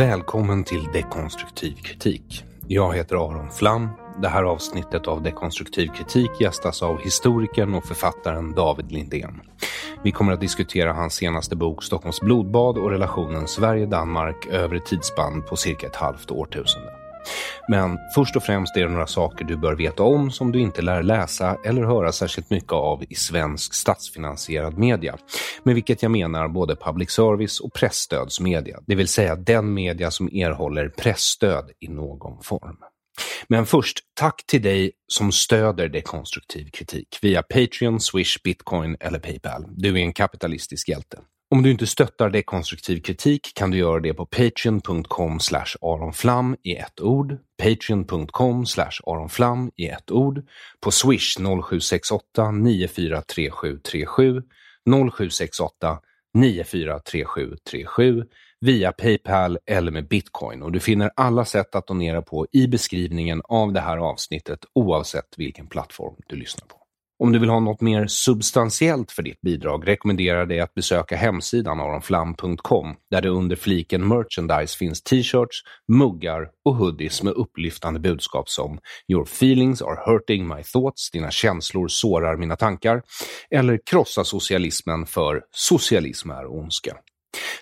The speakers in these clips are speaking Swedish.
Välkommen till Dekonstruktiv kritik. Jag heter Aron Flam. Det här avsnittet av Dekonstruktiv kritik gästas av historikern och författaren David Lindén. Vi kommer att diskutera hans senaste bok Stockholms blodbad och relationen Sverige-Danmark över ett tidsspann på cirka ett halvt årtusende. Men först och främst är det några saker du bör veta om som du inte lär läsa eller höra särskilt mycket av i svensk statsfinansierad media. Med vilket jag menar både public service och pressstödsmedia, det vill säga den media som erhåller pressstöd i någon form. Men först, tack till dig som stöder dekonstruktiv kritik via Patreon, Swish, Bitcoin eller Paypal. Du är en kapitalistisk hjälte. Om du inte stöttar dekonstruktiv kritik kan du göra det på patreon.com aronflam i ett ord, patreon.com aronflam i ett ord, på swish 0768 943737, 0768 943737, via Paypal eller med bitcoin. Och du finner alla sätt att donera på i beskrivningen av det här avsnittet oavsett vilken plattform du lyssnar på. Om du vill ha något mer substantiellt för ditt bidrag rekommenderar jag dig att besöka hemsidan aronflam.com där det under fliken merchandise finns t-shirts, muggar och hoodies med upplyftande budskap som “Your feelings are hurting my thoughts”, dina känslor sårar mina tankar, eller “Krossa socialismen för socialism är ondska”.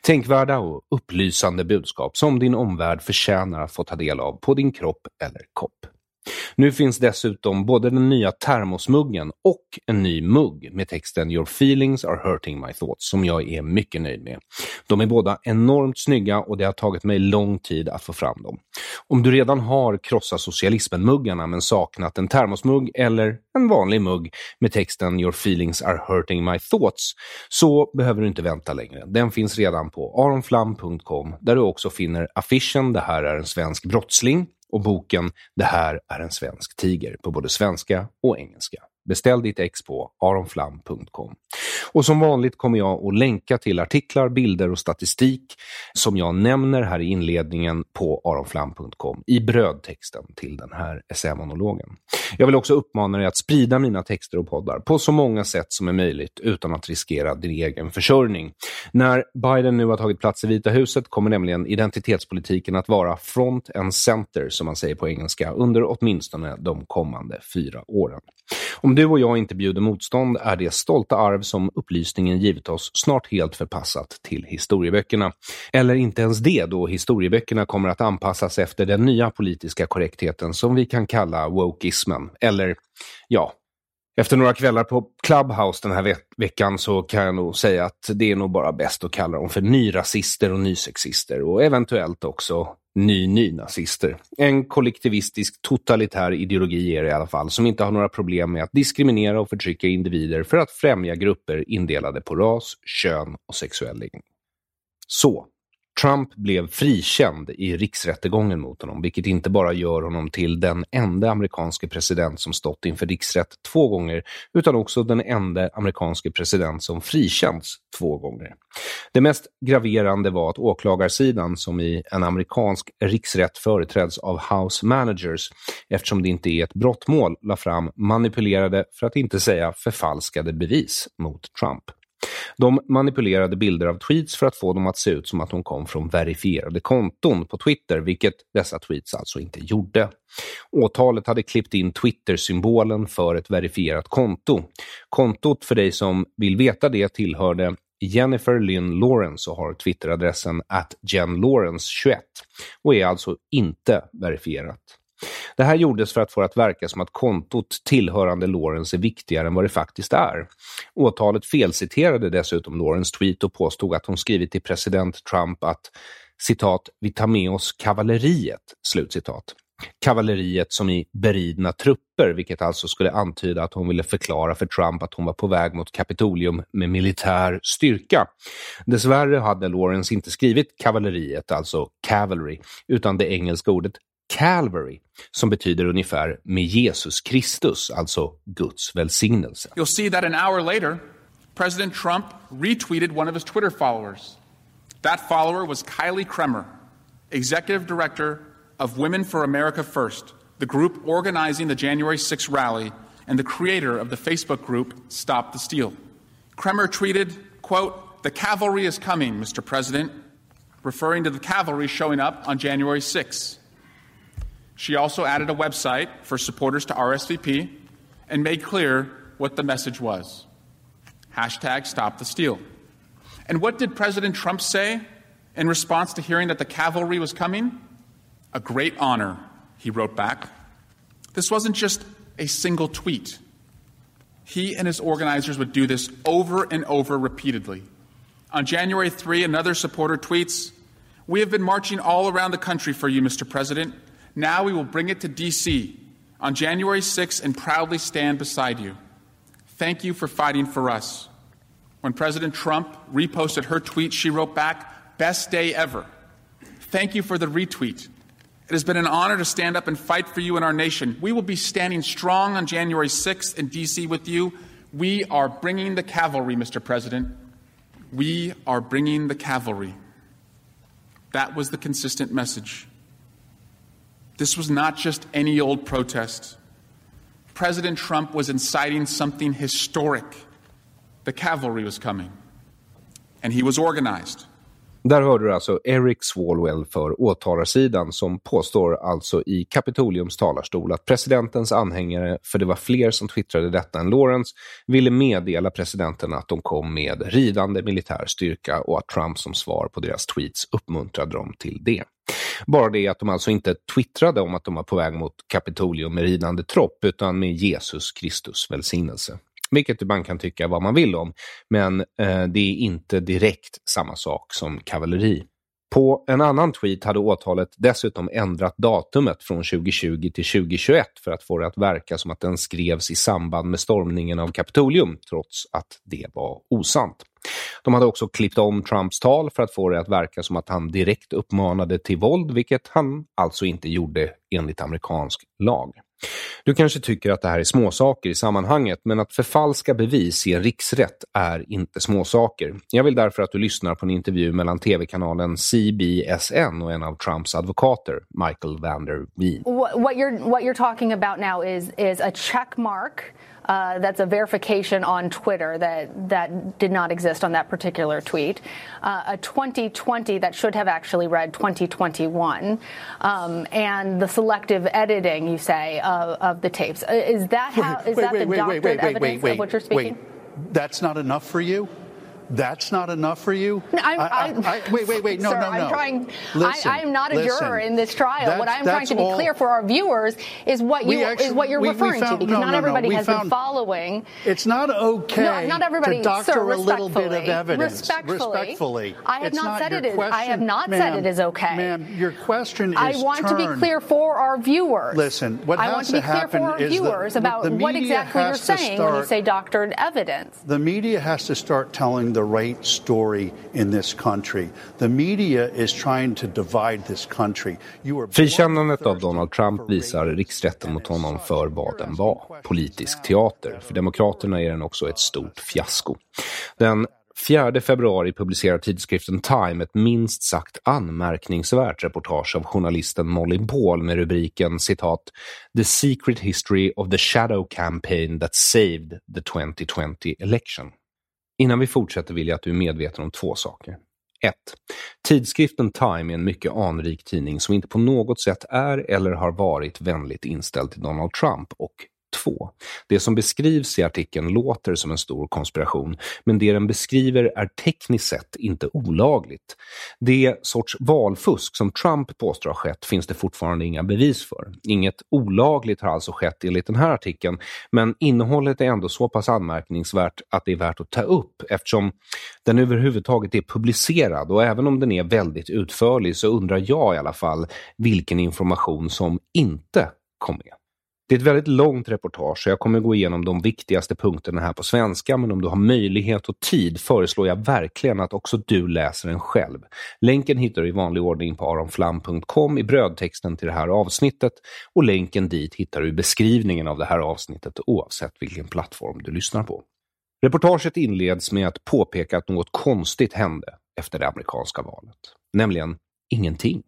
Tänkvärda och upplysande budskap som din omvärld förtjänar att få ta del av på din kropp eller kopp. Nu finns dessutom både den nya termosmuggen och en ny mugg med texten “Your feelings are hurting my thoughts” som jag är mycket nöjd med. De är båda enormt snygga och det har tagit mig lång tid att få fram dem. Om du redan har krossa socialismen-muggarna men saknat en termosmugg eller en vanlig mugg med texten “Your feelings are hurting my thoughts” så behöver du inte vänta längre. Den finns redan på aronflam.com där du också finner affischen “Det här är en svensk brottsling” och boken Det här är en svensk tiger på både svenska och engelska. Beställ ditt ex på aronflam.com. Och som vanligt kommer jag att länka till artiklar, bilder och statistik som jag nämner här i inledningen på aronflam.com i brödtexten till den här essämonologen. Jag vill också uppmana dig att sprida mina texter och poddar på så många sätt som är möjligt utan att riskera din egen försörjning. När Biden nu har tagit plats i Vita huset kommer nämligen identitetspolitiken att vara front and center, som man säger på engelska, under åtminstone de kommande fyra åren. Om du och jag inte bjuder motstånd är det stolta arv som upplysningen givit oss snart helt förpassat till historieböckerna. Eller inte ens det då historieböckerna kommer att anpassas efter den nya politiska korrektheten som vi kan kalla wokeismen. Eller, ja, efter några kvällar på Clubhouse den här ve veckan så kan jag nog säga att det är nog bara bäst att kalla dem för nyrasister och nysexister och eventuellt också ny-nynazister. En kollektivistisk totalitär ideologi är det i alla fall, som inte har några problem med att diskriminera och förtrycka individer för att främja grupper indelade på ras, kön och sexuell läggning. Så, Trump blev frikänd i riksrättegången mot honom, vilket inte bara gör honom till den enda amerikanske president som stått inför riksrätt två gånger, utan också den enda amerikanske president som frikänts två gånger. Det mest graverande var att åklagarsidan, som i en amerikansk riksrätt företräds av House Managers, eftersom det inte är ett brottmål, la fram manipulerade, för att inte säga förfalskade bevis mot Trump. De manipulerade bilder av tweets för att få dem att se ut som att de kom från verifierade konton på Twitter, vilket dessa tweets alltså inte gjorde. Åtalet hade klippt in Twitter-symbolen för ett verifierat konto. Kontot, för dig som vill veta det, tillhörde Jennifer Lynn Lawrence och har Twitteradressen at jenlawrence21 och är alltså inte verifierat. Det här gjordes för att få det att verka som att kontot tillhörande Lawrence är viktigare än vad det faktiskt är. Åtalet felciterade dessutom Lawrence tweet och påstod att hon skrivit till president Trump att citat, vi tar med oss kavalleriet, slutcitat. Kavalleriet som i beridna trupper, vilket alltså skulle antyda att hon ville förklara för Trump att hon var på väg mot Kapitolium med militär styrka. Dessvärre hade Lawrence inte skrivit kavalleriet, alltså cavalry, utan det engelska ordet Calvary, som betyder ungefär med Jesus Kristus, alltså Guds välsignelse. You'll see that an hour later, President Trump retweeted one of his Twitter followers. That follower was Kylie Kremer, executive director of Women for America First, the group organizing the January 6 rally and the creator of the Facebook group Stop the Steal. Kremer tweeted, quote, "The cavalry is coming, Mr. President," referring to the cavalry showing up on January 6. She also added a website for supporters to RSVP and made clear what the message was. Hashtag stop the steal. And what did President Trump say in response to hearing that the cavalry was coming? A great honor, he wrote back. This wasn't just a single tweet. He and his organizers would do this over and over repeatedly. On January 3, another supporter tweets We have been marching all around the country for you, Mr. President. Now we will bring it to D.C. on January 6 and proudly stand beside you. Thank you for fighting for us. When President Trump reposted her tweet, she wrote back, Best day ever. Thank you for the retweet. It has been an honor to stand up and fight for you and our nation. We will be standing strong on January 6th in D.C. with you. We are bringing the cavalry, Mr. President. We are bringing the cavalry. That was the consistent message. This was not just any old protest. President Trump was inciting something historic. The cavalry was coming, and he was organized. Där hörde du alltså Eric Swalwell för åtalarsidan som påstår alltså i Kapitoliums talarstol att presidentens anhängare, för det var fler som twittrade detta än Lawrence, ville meddela presidenten att de kom med ridande militär styrka och att Trump som svar på deras tweets uppmuntrade dem till det. Bara det att de alltså inte twittrade om att de var på väg mot Kapitolium med ridande tropp, utan med Jesus Kristus välsignelse. Vilket man kan tycka vad man vill om, men eh, det är inte direkt samma sak som kavalleri. På en annan tweet hade åtalet dessutom ändrat datumet från 2020 till 2021 för att få det att verka som att den skrevs i samband med stormningen av Kapitolium, trots att det var osant. De hade också klippt om Trumps tal för att få det att verka som att han direkt uppmanade till våld, vilket han alltså inte gjorde enligt amerikansk lag. Du kanske tycker att det här är småsaker i sammanhanget, men att förfalska bevis i en riksrätt är inte småsaker. Jag vill därför att du lyssnar på en intervju mellan tv-kanalen CBSN och en av Trumps advokater, Michael Vander Wien. What you're, what you're talking about now is, is a checkmark Uh, that's a verification on Twitter that that did not exist on that particular tweet. Uh, a 2020 that should have actually read 2021, um, and the selective editing, you say, of, of the tapes. Uh, is that how? Is wait, that wait, the wait, doctored wait, wait, evidence wait, of what you're speaking? Wait. That's not enough for you? That's not enough for you? No, I'm, I- I- I'm- wait, wait, wait. No, sir, no, no. I'm trying. Listen, I, I am not a listen. juror in this trial. That's- what I'm trying to be all- clear for our viewers is what you actually- is what you're we- we referring found- to, because no, not no, everybody We has been following. It's not okay No, not everybody, to doctor sir, a little bit of evidence. Respectfully. Respectfully. I have It's not said it is- I have not said it is okay. Ma'am, your question is I want to be clear for our viewers. Listen, what I has want to to be clear happen for our is viewers the- about what exactly you're saying when you say doctored evidence. The media has to start telling the right story in this country. The media is trying to divide this country. Frikännandet av Donald Trump visar riksrätten mot honom för vad den var. Politisk teater. För Demokraterna är den också ett stort fiasko. Den 4 februari publicerar tidskriften Time ett minst sagt anmärkningsvärt reportage av journalisten Molly Ball med rubriken citat “The secret history of the shadow campaign that saved the 2020 election”. Innan vi fortsätter vill jag att du är medveten om två saker. 1. Tidskriften Time är en mycket anrik tidning som inte på något sätt är eller har varit vänligt inställd till Donald Trump och 2. Det som beskrivs i artikeln låter som en stor konspiration, men det den beskriver är tekniskt sett inte olagligt. Det sorts valfusk som Trump påstår har skett finns det fortfarande inga bevis för. Inget olagligt har alltså skett enligt den här artikeln, men innehållet är ändå så pass anmärkningsvärt att det är värt att ta upp eftersom den överhuvudtaget är publicerad och även om den är väldigt utförlig så undrar jag i alla fall vilken information som inte kom med. Det är ett väldigt långt reportage så jag kommer gå igenom de viktigaste punkterna här på svenska men om du har möjlighet och tid föreslår jag verkligen att också du läser den själv. Länken hittar du i vanlig ordning på aronflam.com i brödtexten till det här avsnittet och länken dit hittar du i beskrivningen av det här avsnittet oavsett vilken plattform du lyssnar på. Reportaget inleds med att påpeka att något konstigt hände efter det amerikanska valet, nämligen ingenting.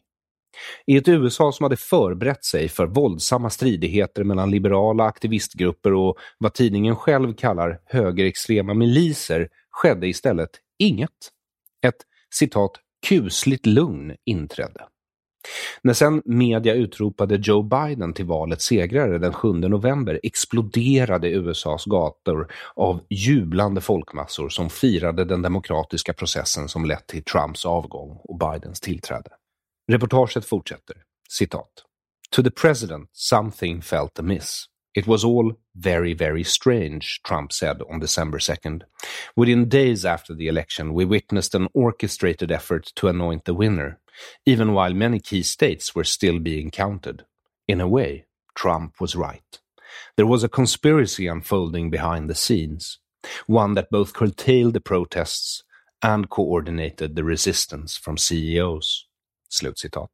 I ett USA som hade förberett sig för våldsamma stridigheter mellan liberala aktivistgrupper och vad tidningen själv kallar högerextrema miliser skedde istället inget. Ett citat kusligt lugn inträdde. När sen media utropade Joe Biden till valets segrare den 7 november exploderade USAs gator av jublande folkmassor som firade den demokratiska processen som lett till Trumps avgång och Bidens tillträde. Reportaget fortsätter, citat. To the president something felt amiss. It was all very, very strange, Trump said on December 2nd. Within days after the election, we witnessed an orchestrated effort to anoint the winner, even while many key states were still being counted. In a way, Trump was right. There was a conspiracy unfolding behind the scenes, one that both curtailed the protests and coordinated the resistance from CEOs. Slutcitat.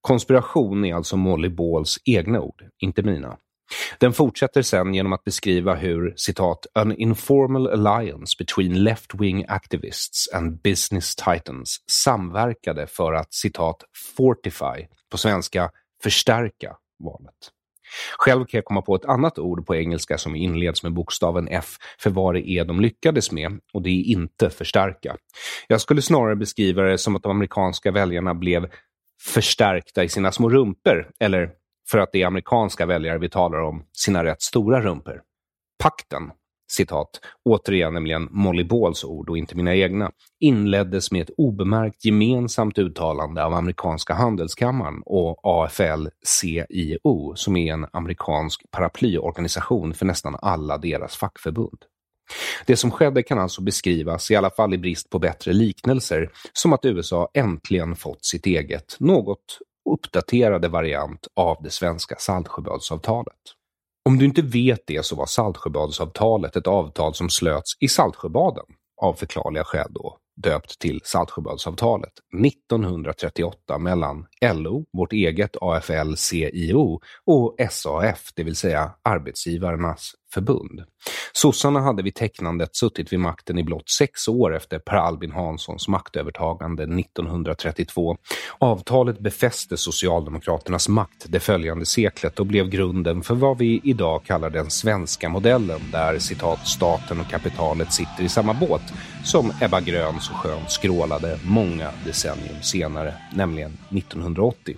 Konspiration är alltså Molly Balls egna ord, inte mina. Den fortsätter sen genom att beskriva hur, citat, an informal alliance between left-wing activists and business titans samverkade för att, citat, fortify, på svenska, förstärka valet. Själv kan jag komma på ett annat ord på engelska som inleds med bokstaven F för vad det är de lyckades med och det är inte förstärka. Jag skulle snarare beskriva det som att de amerikanska väljarna blev förstärkta i sina små rumper eller för att det är amerikanska väljare vi talar om, sina rätt stora rumper. Pakten citat, återigen nämligen Molly Balls ord och inte mina egna, inleddes med ett obemärkt gemensamt uttalande av amerikanska handelskammaren och AFL-CIO som är en amerikansk paraplyorganisation för nästan alla deras fackförbund. Det som skedde kan alltså beskrivas, i alla fall i brist på bättre liknelser, som att USA äntligen fått sitt eget, något uppdaterade variant av det svenska Saltsjöbadsavtalet. Om du inte vet det så var Saltsjöbadsavtalet ett avtal som slöts i Saltsjöbaden, av förklarliga skäl då, döpt till Saltsjöbadsavtalet, 1938 mellan LO, vårt eget AFL-CIO, och SAF, det vill säga Arbetsgivarnas förbund. Sossarna hade vid tecknandet suttit vid makten i blott sex år efter Per Albin Hanssons maktövertagande 1932. Avtalet befäste Socialdemokraternas makt det följande seklet och blev grunden för vad vi idag kallar den svenska modellen där citat staten och kapitalet sitter i samma båt som Ebba Grön så skönt skrålade många decennium senare, nämligen 1980.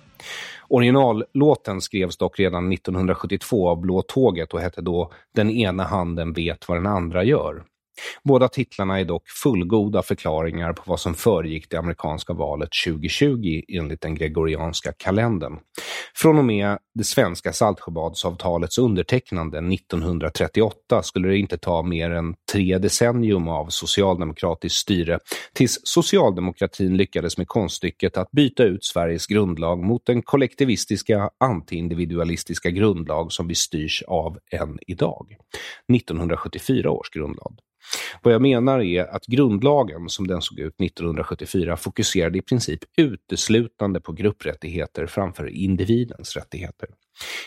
Originallåten skrevs dock redan 1972 av Blå tåget och hette då Den ena handen vet vad den andra gör. Båda titlarna är dock fullgoda förklaringar på vad som föregick det amerikanska valet 2020 enligt den gregorianska kalendern. Från och med det svenska Saltsjöbadsavtalets undertecknande 1938 skulle det inte ta mer än tre decennium av socialdemokratiskt styre tills socialdemokratin lyckades med konststycket att byta ut Sveriges grundlag mot den kollektivistiska antiindividualistiska grundlag som vi styrs av än idag. 1974 års grundlag. Vad jag menar är att grundlagen, som den såg ut 1974, fokuserade i princip uteslutande på grupprättigheter framför individens rättigheter.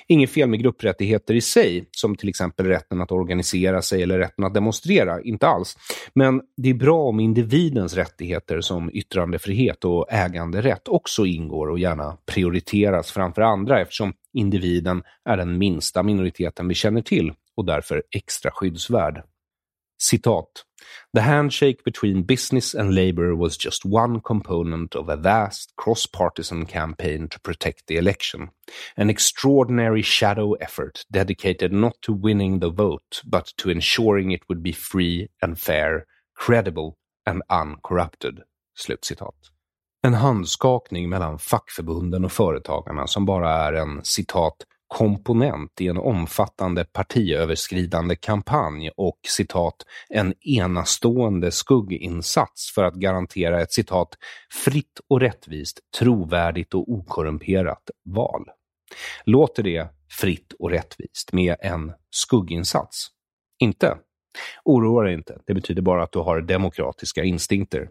Inget fel med grupprättigheter i sig, som till exempel rätten att organisera sig eller rätten att demonstrera, inte alls. Men det är bra om individens rättigheter som yttrandefrihet och äganderätt också ingår och gärna prioriteras framför andra eftersom individen är den minsta minoriteten vi känner till och därför extra skyddsvärd. Citat. The handshake between business and labor was just one component of a vast cross-partisan campaign to protect the election. An extraordinary shadow effort dedicated not to winning the vote but to ensuring it would be free and fair, credible and uncorrupted. Slutcitat. En handskakning mellan fackförbunden och företagarna som bara är en citat komponent i en omfattande partiöverskridande kampanj och citat en enastående skugginsats för att garantera ett citat fritt och rättvist, trovärdigt och okorrumperat val. Låter det fritt och rättvist med en skugginsats? Inte. Oroa dig inte, det betyder bara att du har demokratiska instinkter.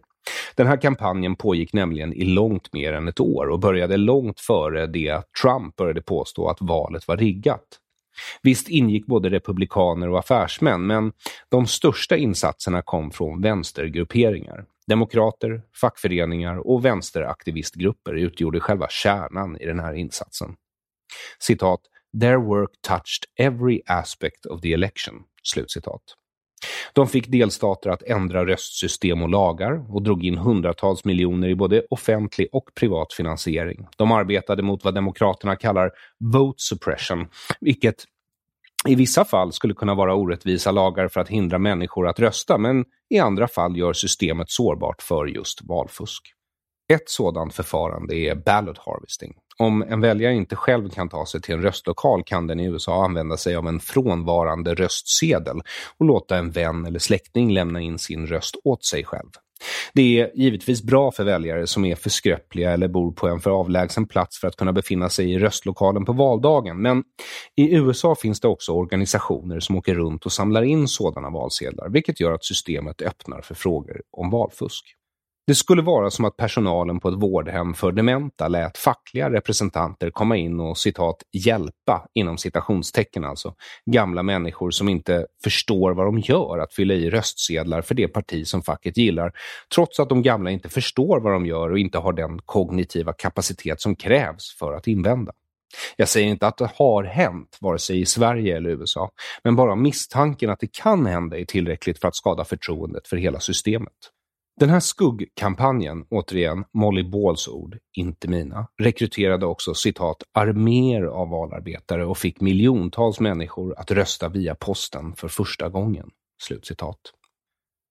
Den här kampanjen pågick nämligen i långt mer än ett år och började långt före det att Trump började påstå att valet var riggat. Visst ingick både republikaner och affärsmän, men de största insatserna kom från vänstergrupperingar. Demokrater, fackföreningar och vänsteraktivistgrupper utgjorde själva kärnan i den här insatsen. Citat, “Their work touched every aspect of the election”, slutcitat. De fick delstater att ändra röstsystem och lagar och drog in hundratals miljoner i både offentlig och privat finansiering. De arbetade mot vad demokraterna kallar vote suppression, vilket i vissa fall skulle kunna vara orättvisa lagar för att hindra människor att rösta, men i andra fall gör systemet sårbart för just valfusk. Ett sådant förfarande är ballot harvesting. Om en väljare inte själv kan ta sig till en röstlokal kan den i USA använda sig av en frånvarande röstsedel och låta en vän eller släkting lämna in sin röst åt sig själv. Det är givetvis bra för väljare som är för skröpliga eller bor på en för avlägsen plats för att kunna befinna sig i röstlokalen på valdagen, men i USA finns det också organisationer som åker runt och samlar in sådana valsedlar, vilket gör att systemet öppnar för frågor om valfusk. Det skulle vara som att personalen på ett vårdhem för dementa lät fackliga representanter komma in och citat hjälpa, inom citationstecken alltså, gamla människor som inte förstår vad de gör att fylla i röstsedlar för det parti som facket gillar, trots att de gamla inte förstår vad de gör och inte har den kognitiva kapacitet som krävs för att invända. Jag säger inte att det har hänt, vare sig i Sverige eller USA, men bara misstanken att det kan hända är tillräckligt för att skada förtroendet för hela systemet. Den här skuggkampanjen, återigen Molly Balls ord, inte mina, rekryterade också citat arméer av valarbetare och fick miljontals människor att rösta via posten för första gången. Slutcitat.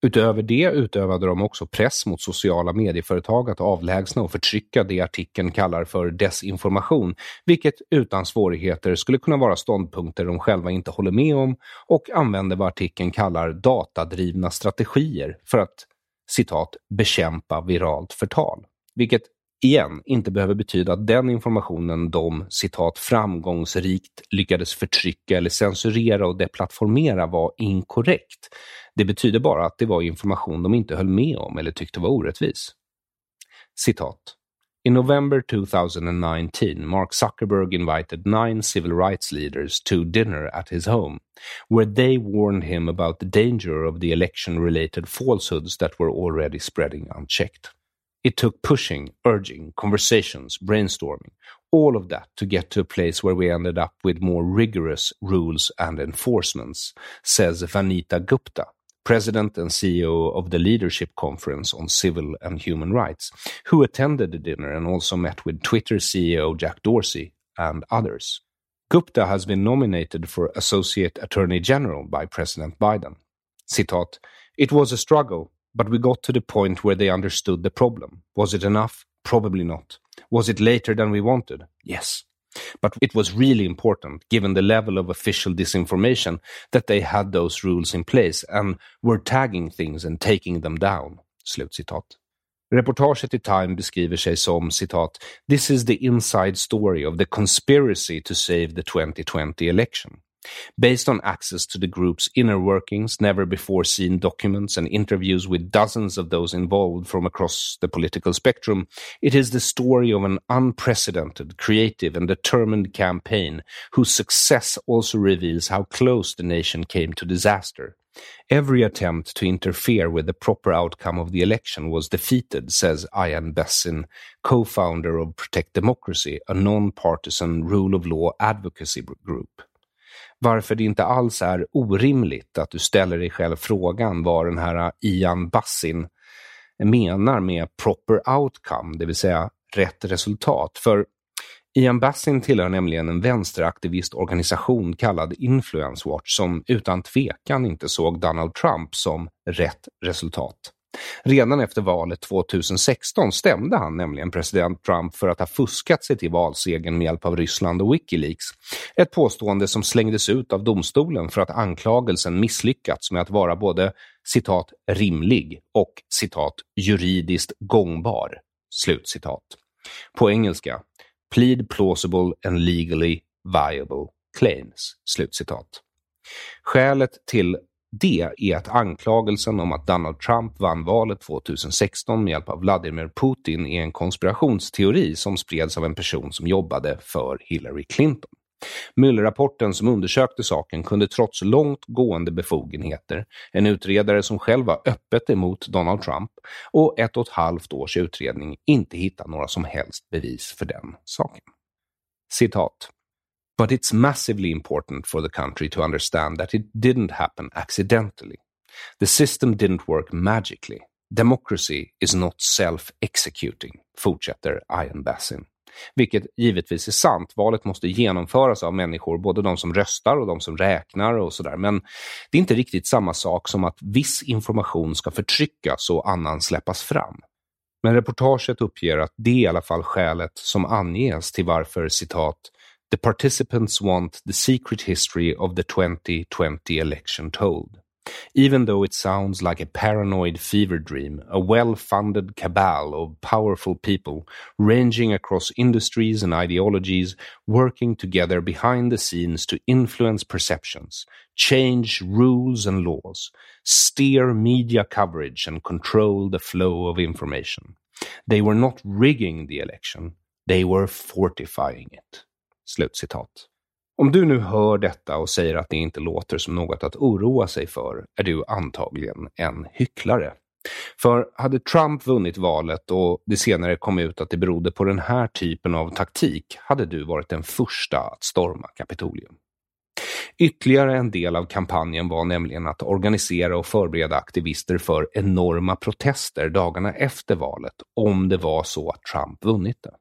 Utöver det utövade de också press mot sociala medieföretag att avlägsna och förtrycka det artikeln kallar för desinformation, vilket utan svårigheter skulle kunna vara ståndpunkter de själva inte håller med om och använder vad artikeln kallar datadrivna strategier för att citat, bekämpa viralt förtal. Vilket igen inte behöver betyda att den informationen de citat framgångsrikt lyckades förtrycka eller censurera och deplattformera var inkorrekt. Det betyder bara att det var information de inte höll med om eller tyckte var orättvis. Citat. In November 2019, Mark Zuckerberg invited nine civil rights leaders to dinner at his home, where they warned him about the danger of the election related falsehoods that were already spreading unchecked. It took pushing, urging, conversations, brainstorming, all of that to get to a place where we ended up with more rigorous rules and enforcements, says Vanita Gupta, president and CEO of the Leadership Conference on Civil and Human Rights, who attended the dinner and also met with Twitter CEO Jack Dorsey and others. Gupta has been nominated for Associate Attorney General by President Biden. Citat, It was a struggle, but we got to the point where they understood the problem. Was it enough? Probably not. Was it later than we wanted? Yes. But it was really important, given the level of official disinformation, that they had those rules in place and were tagging things and taking them down. Slutcitat. Reportaget i Time beskriver sig som citat “This is the inside story of the conspiracy to save the 2020 election”. Based on access to the group's inner workings, never before seen documents, and interviews with dozens of those involved from across the political spectrum, it is the story of an unprecedented, creative, and determined campaign whose success also reveals how close the nation came to disaster. Every attempt to interfere with the proper outcome of the election was defeated, says Ian Bessin, co founder of Protect Democracy, a non partisan rule of law advocacy group. Varför det inte alls är orimligt att du ställer dig själv frågan vad den här Ian Bassin menar med proper outcome, det vill säga rätt resultat. För Ian Bassin tillhör nämligen en vänsteraktivistorganisation kallad Influence Watch som utan tvekan inte såg Donald Trump som rätt resultat. Redan efter valet 2016 stämde han nämligen president Trump för att ha fuskat sig till valsegern med hjälp av Ryssland och Wikileaks. Ett påstående som slängdes ut av domstolen för att anklagelsen misslyckats med att vara både citat rimlig och citat juridiskt gångbar. Slutcitat. På engelska, plead plausible and legally viable claims. Slutcitat. Skälet till det är att anklagelsen om att Donald Trump vann valet 2016 med hjälp av Vladimir Putin är en konspirationsteori som spreds av en person som jobbade för Hillary Clinton. Mueller-rapporten som undersökte saken kunde trots långt gående befogenheter, en utredare som själv var öppet emot Donald Trump och ett och ett halvt års utredning inte hitta några som helst bevis för den saken. Citat. But it's massively important for the country to understand that it didn't happen accidentally. The system didn't work magically. Democracy is not self-executing, fortsätter Ian Bassin. Vilket givetvis är sant. Valet måste genomföras av människor, både de som röstar och de som räknar och sådär. Men det är inte riktigt samma sak som att viss information ska förtryckas och annan släppas fram. Men reportaget uppger att det är i alla fall skälet som anges till varför citat The participants want the secret history of the 2020 election told. Even though it sounds like a paranoid fever dream, a well funded cabal of powerful people ranging across industries and ideologies working together behind the scenes to influence perceptions, change rules and laws, steer media coverage, and control the flow of information. They were not rigging the election, they were fortifying it. Slutcitat. Om du nu hör detta och säger att det inte låter som något att oroa sig för är du antagligen en hycklare. För hade Trump vunnit valet och det senare kom ut att det berodde på den här typen av taktik hade du varit den första att storma Kapitolium. Ytterligare en del av kampanjen var nämligen att organisera och förbereda aktivister för enorma protester dagarna efter valet om det var så att Trump vunnit det.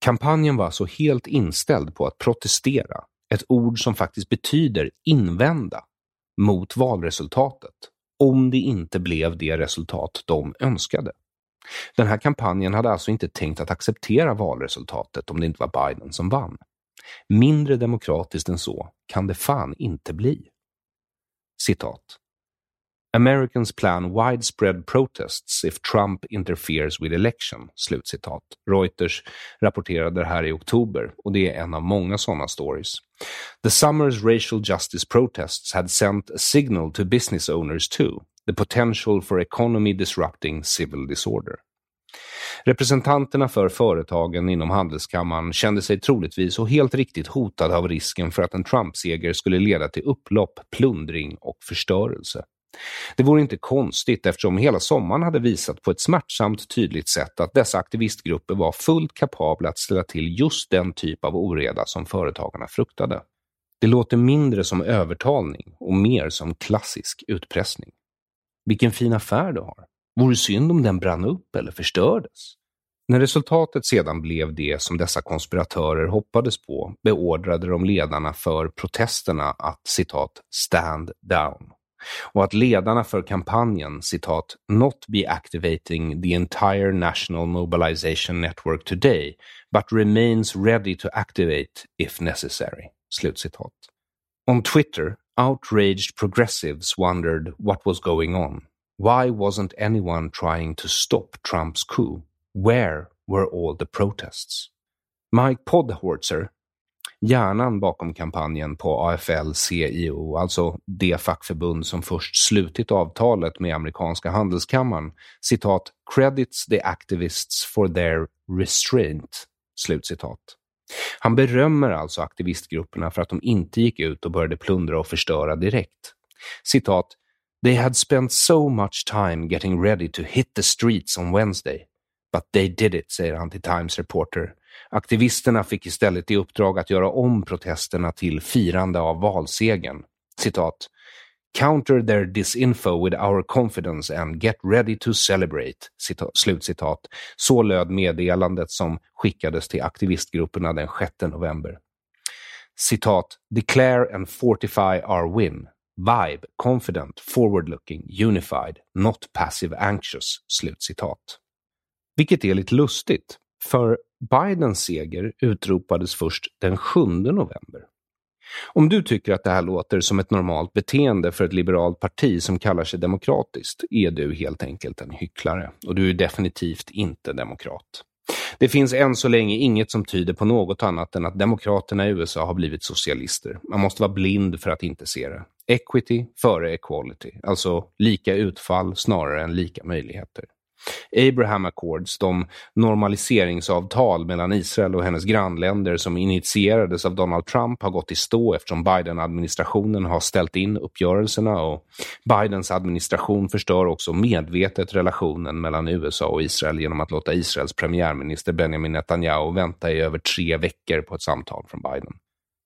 Kampanjen var alltså helt inställd på att protestera, ett ord som faktiskt betyder invända, mot valresultatet, om det inte blev det resultat de önskade. Den här kampanjen hade alltså inte tänkt att acceptera valresultatet om det inte var Biden som vann. Mindre demokratiskt än så kan det fan inte bli. Citat. Americans plan widespread protests if Trump interferes with election. Slutcitat. Reuters rapporterade det här i oktober och det är en av många sådana stories. The summer's racial justice protests had sent a signal to business owners too, the potential for economy disrupting civil disorder. Representanterna för företagen inom handelskammaren kände sig troligtvis och helt riktigt hotade av risken för att en Trump-seger skulle leda till upplopp, plundring och förstörelse. Det vore inte konstigt eftersom hela sommaren hade visat på ett smärtsamt tydligt sätt att dessa aktivistgrupper var fullt kapabla att ställa till just den typ av oreda som företagarna fruktade. Det låter mindre som övertalning och mer som klassisk utpressning. Vilken fin affär du har. Vore synd om den brann upp eller förstördes. När resultatet sedan blev det som dessa konspiratörer hoppades på beordrade de ledarna för protesterna att citat ”stand down” och att ledarna för kampanjen citat “not be activating the entire national mobilization network today, but remains ready to activate if necessary”. Slutcitat. On Twitter, outraged progressives wondered what was going on. Why wasn't anyone trying to stop Trump's coup? Where were all the protests? Mike Podhorzer, hjärnan bakom kampanjen på AFL-CIO, alltså det fackförbund som först slutit avtalet med amerikanska handelskammaren, citat, credits the activists for their restraint, slutcitat. Han berömmer alltså aktivistgrupperna för att de inte gick ut och började plundra och förstöra direkt. Citat, They had spent so much time getting ready to hit the streets on Wednesday. But they did it, säger han till Times Reporter. Aktivisterna fick istället i uppdrag att göra om protesterna till firande av valsegen. Citat. Counter their disinfo with our confidence and get ready to celebrate. Citat, slutcitat. Så löd meddelandet som skickades till aktivistgrupperna den 6 november. Citat. Declare and fortify our win. Vibe, confident, forward-looking, unified, not passive anxious. Slutcitat. Vilket är lite lustigt, för Bidens seger utropades först den 7 november. Om du tycker att det här låter som ett normalt beteende för ett liberalt parti som kallar sig demokratiskt, är du helt enkelt en hycklare. Och du är definitivt inte demokrat. Det finns än så länge inget som tyder på något annat än att demokraterna i USA har blivit socialister. Man måste vara blind för att inte se det. Equity före equality, alltså lika utfall snarare än lika möjligheter. Abraham Accords, de normaliseringsavtal mellan Israel och hennes grannländer som initierades av Donald Trump har gått i stå eftersom Biden-administrationen har ställt in uppgörelserna och Bidens administration förstör också medvetet relationen mellan USA och Israel genom att låta Israels premiärminister Benjamin Netanyahu vänta i över tre veckor på ett samtal från Biden.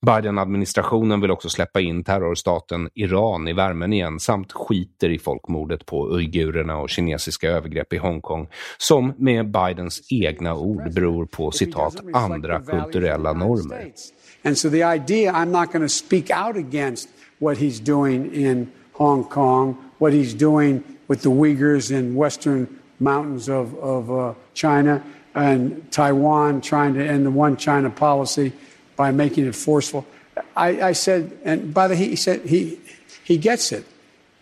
Biden-administrationen vill också släppa in terrorstaten Iran i värmen igen samt skiter i folkmordet på uigurerna och kinesiska övergrepp i Hongkong som med Bidens egna ord beror på citat andra kulturella normer. And so the idea I'm not going to speak out against what he's doing in Hong Kong, what he's doing with the Uyghurs in western mountains of, of uh, China and Taiwan trying to end the one China policy by making it forceful. I, I said, and by the he said he he gets it.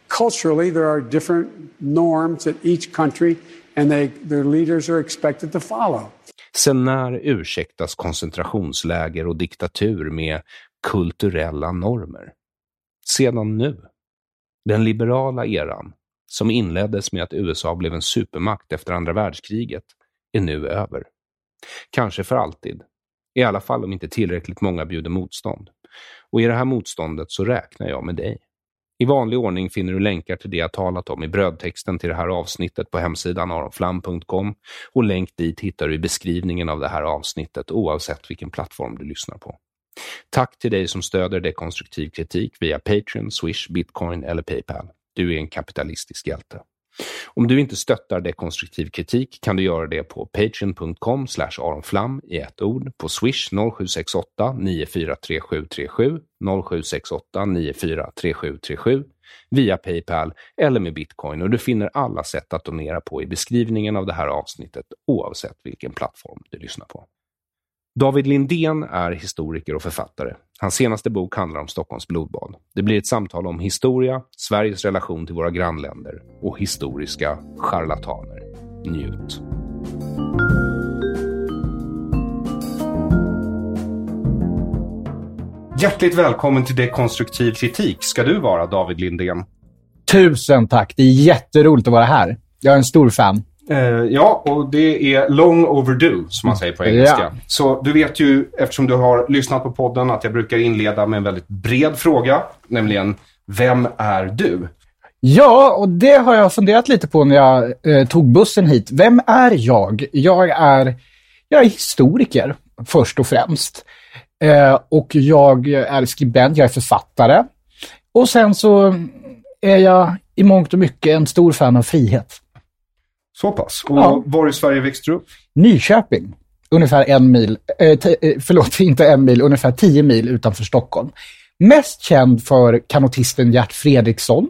Culturally, there are different norms at each country, and they their leaders are expected to follow. Sen när ursäktas koncentrationsläger och diktatur med kulturella normer? Sedan nu. Den liberala eran, som inleddes med att USA blev en supermakt efter andra världskriget, är nu över. Kanske för alltid. I alla fall om inte tillräckligt många bjuder motstånd. Och i det här motståndet så räknar jag med dig. I vanlig ordning finner du länkar till det jag talat om i brödtexten till det här avsnittet på hemsidan aronflam.com och länk dit hittar du i beskrivningen av det här avsnittet oavsett vilken plattform du lyssnar på. Tack till dig som stöder dekonstruktiv kritik via Patreon, Swish, Bitcoin eller Paypal. Du är en kapitalistisk hjälte. Om du inte stöttar dekonstruktiv kritik kan du göra det på patreon.com aronflam i ett ord, på swish 0768 943737, 0768 943737, via Paypal eller med bitcoin och du finner alla sätt att donera på i beskrivningen av det här avsnittet oavsett vilken plattform du lyssnar på. David Lindén är historiker och författare. Hans senaste bok handlar om Stockholms blodbad. Det blir ett samtal om historia, Sveriges relation till våra grannländer och historiska charlataner. Njut! Hjärtligt välkommen till Dekonstruktiv kritik ska du vara, David Lindén. Tusen tack! Det är jätteroligt att vara här. Jag är en stor fan. Uh, ja, och det är long overdue, som man säger på engelska. Ja. Så du vet ju, eftersom du har lyssnat på podden, att jag brukar inleda med en väldigt bred fråga, nämligen Vem är du? Ja, och det har jag funderat lite på när jag eh, tog bussen hit. Vem är jag? Jag är, jag är historiker, först och främst. Eh, och jag är skribent, jag är författare. Och sen så är jag i mångt och mycket en stor fan av frihet. Så pass. Och ja. var i Sverige växte du upp? Nyköping. Ungefär en mil, eh, eh, förlåt, inte en mil, ungefär tio mil utanför Stockholm. Mest känd för kanotisten Gert Fredriksson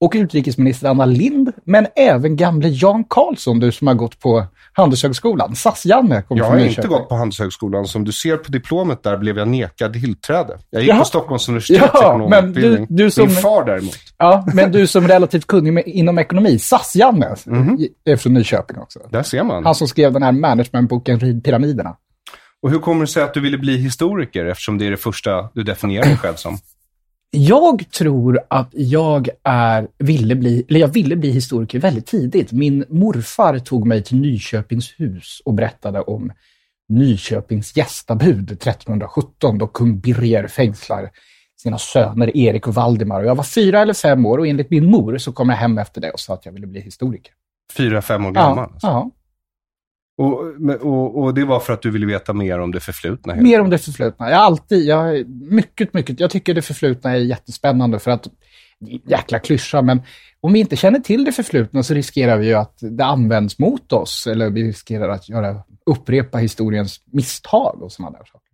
och utrikesminister Anna Lind, men även gamle Jan Karlsson, du som har gått på Handelshögskolan. SAS-Janne Jag har inte gått på Handelshögskolan. Som du ser på diplomet där blev jag nekad tillträde. Jag gick ja. på Stockholms universitets ja, ekonomutbildning. Du, du som, Min far däremot. Ja, men du som relativt kunnig med, inom ekonomi. SAS-Janne mm -hmm. är från Nyköping också. Där ser man. Han som skrev den här managementboken Rid pyramiderna. Och hur kommer det sig att du ville bli historiker, eftersom det är det första du definierar dig själv som? Jag tror att jag är, ville, bli, eller jag ville bli historiker väldigt tidigt. Min morfar tog mig till Nyköpingshus och berättade om Nyköpings gästabud 1317 då kung Birger fängslar sina söner Erik och Valdemar. Och jag var fyra eller fem år och enligt min mor så kom jag hem efter det och sa att jag ville bli historiker. Fyra, fem år gammal? Ja, alltså. ja. Och, och, och, det var för att du ville veta mer om det förflutna? Mer om det förflutna. Jag alltid, jag, mycket, mycket, jag tycker det förflutna är jättespännande för att, jäkla klyscha, men om vi inte känner till det förflutna så riskerar vi ju att det används mot oss, eller vi riskerar att göra, upprepa historiens misstag och sådana där saker.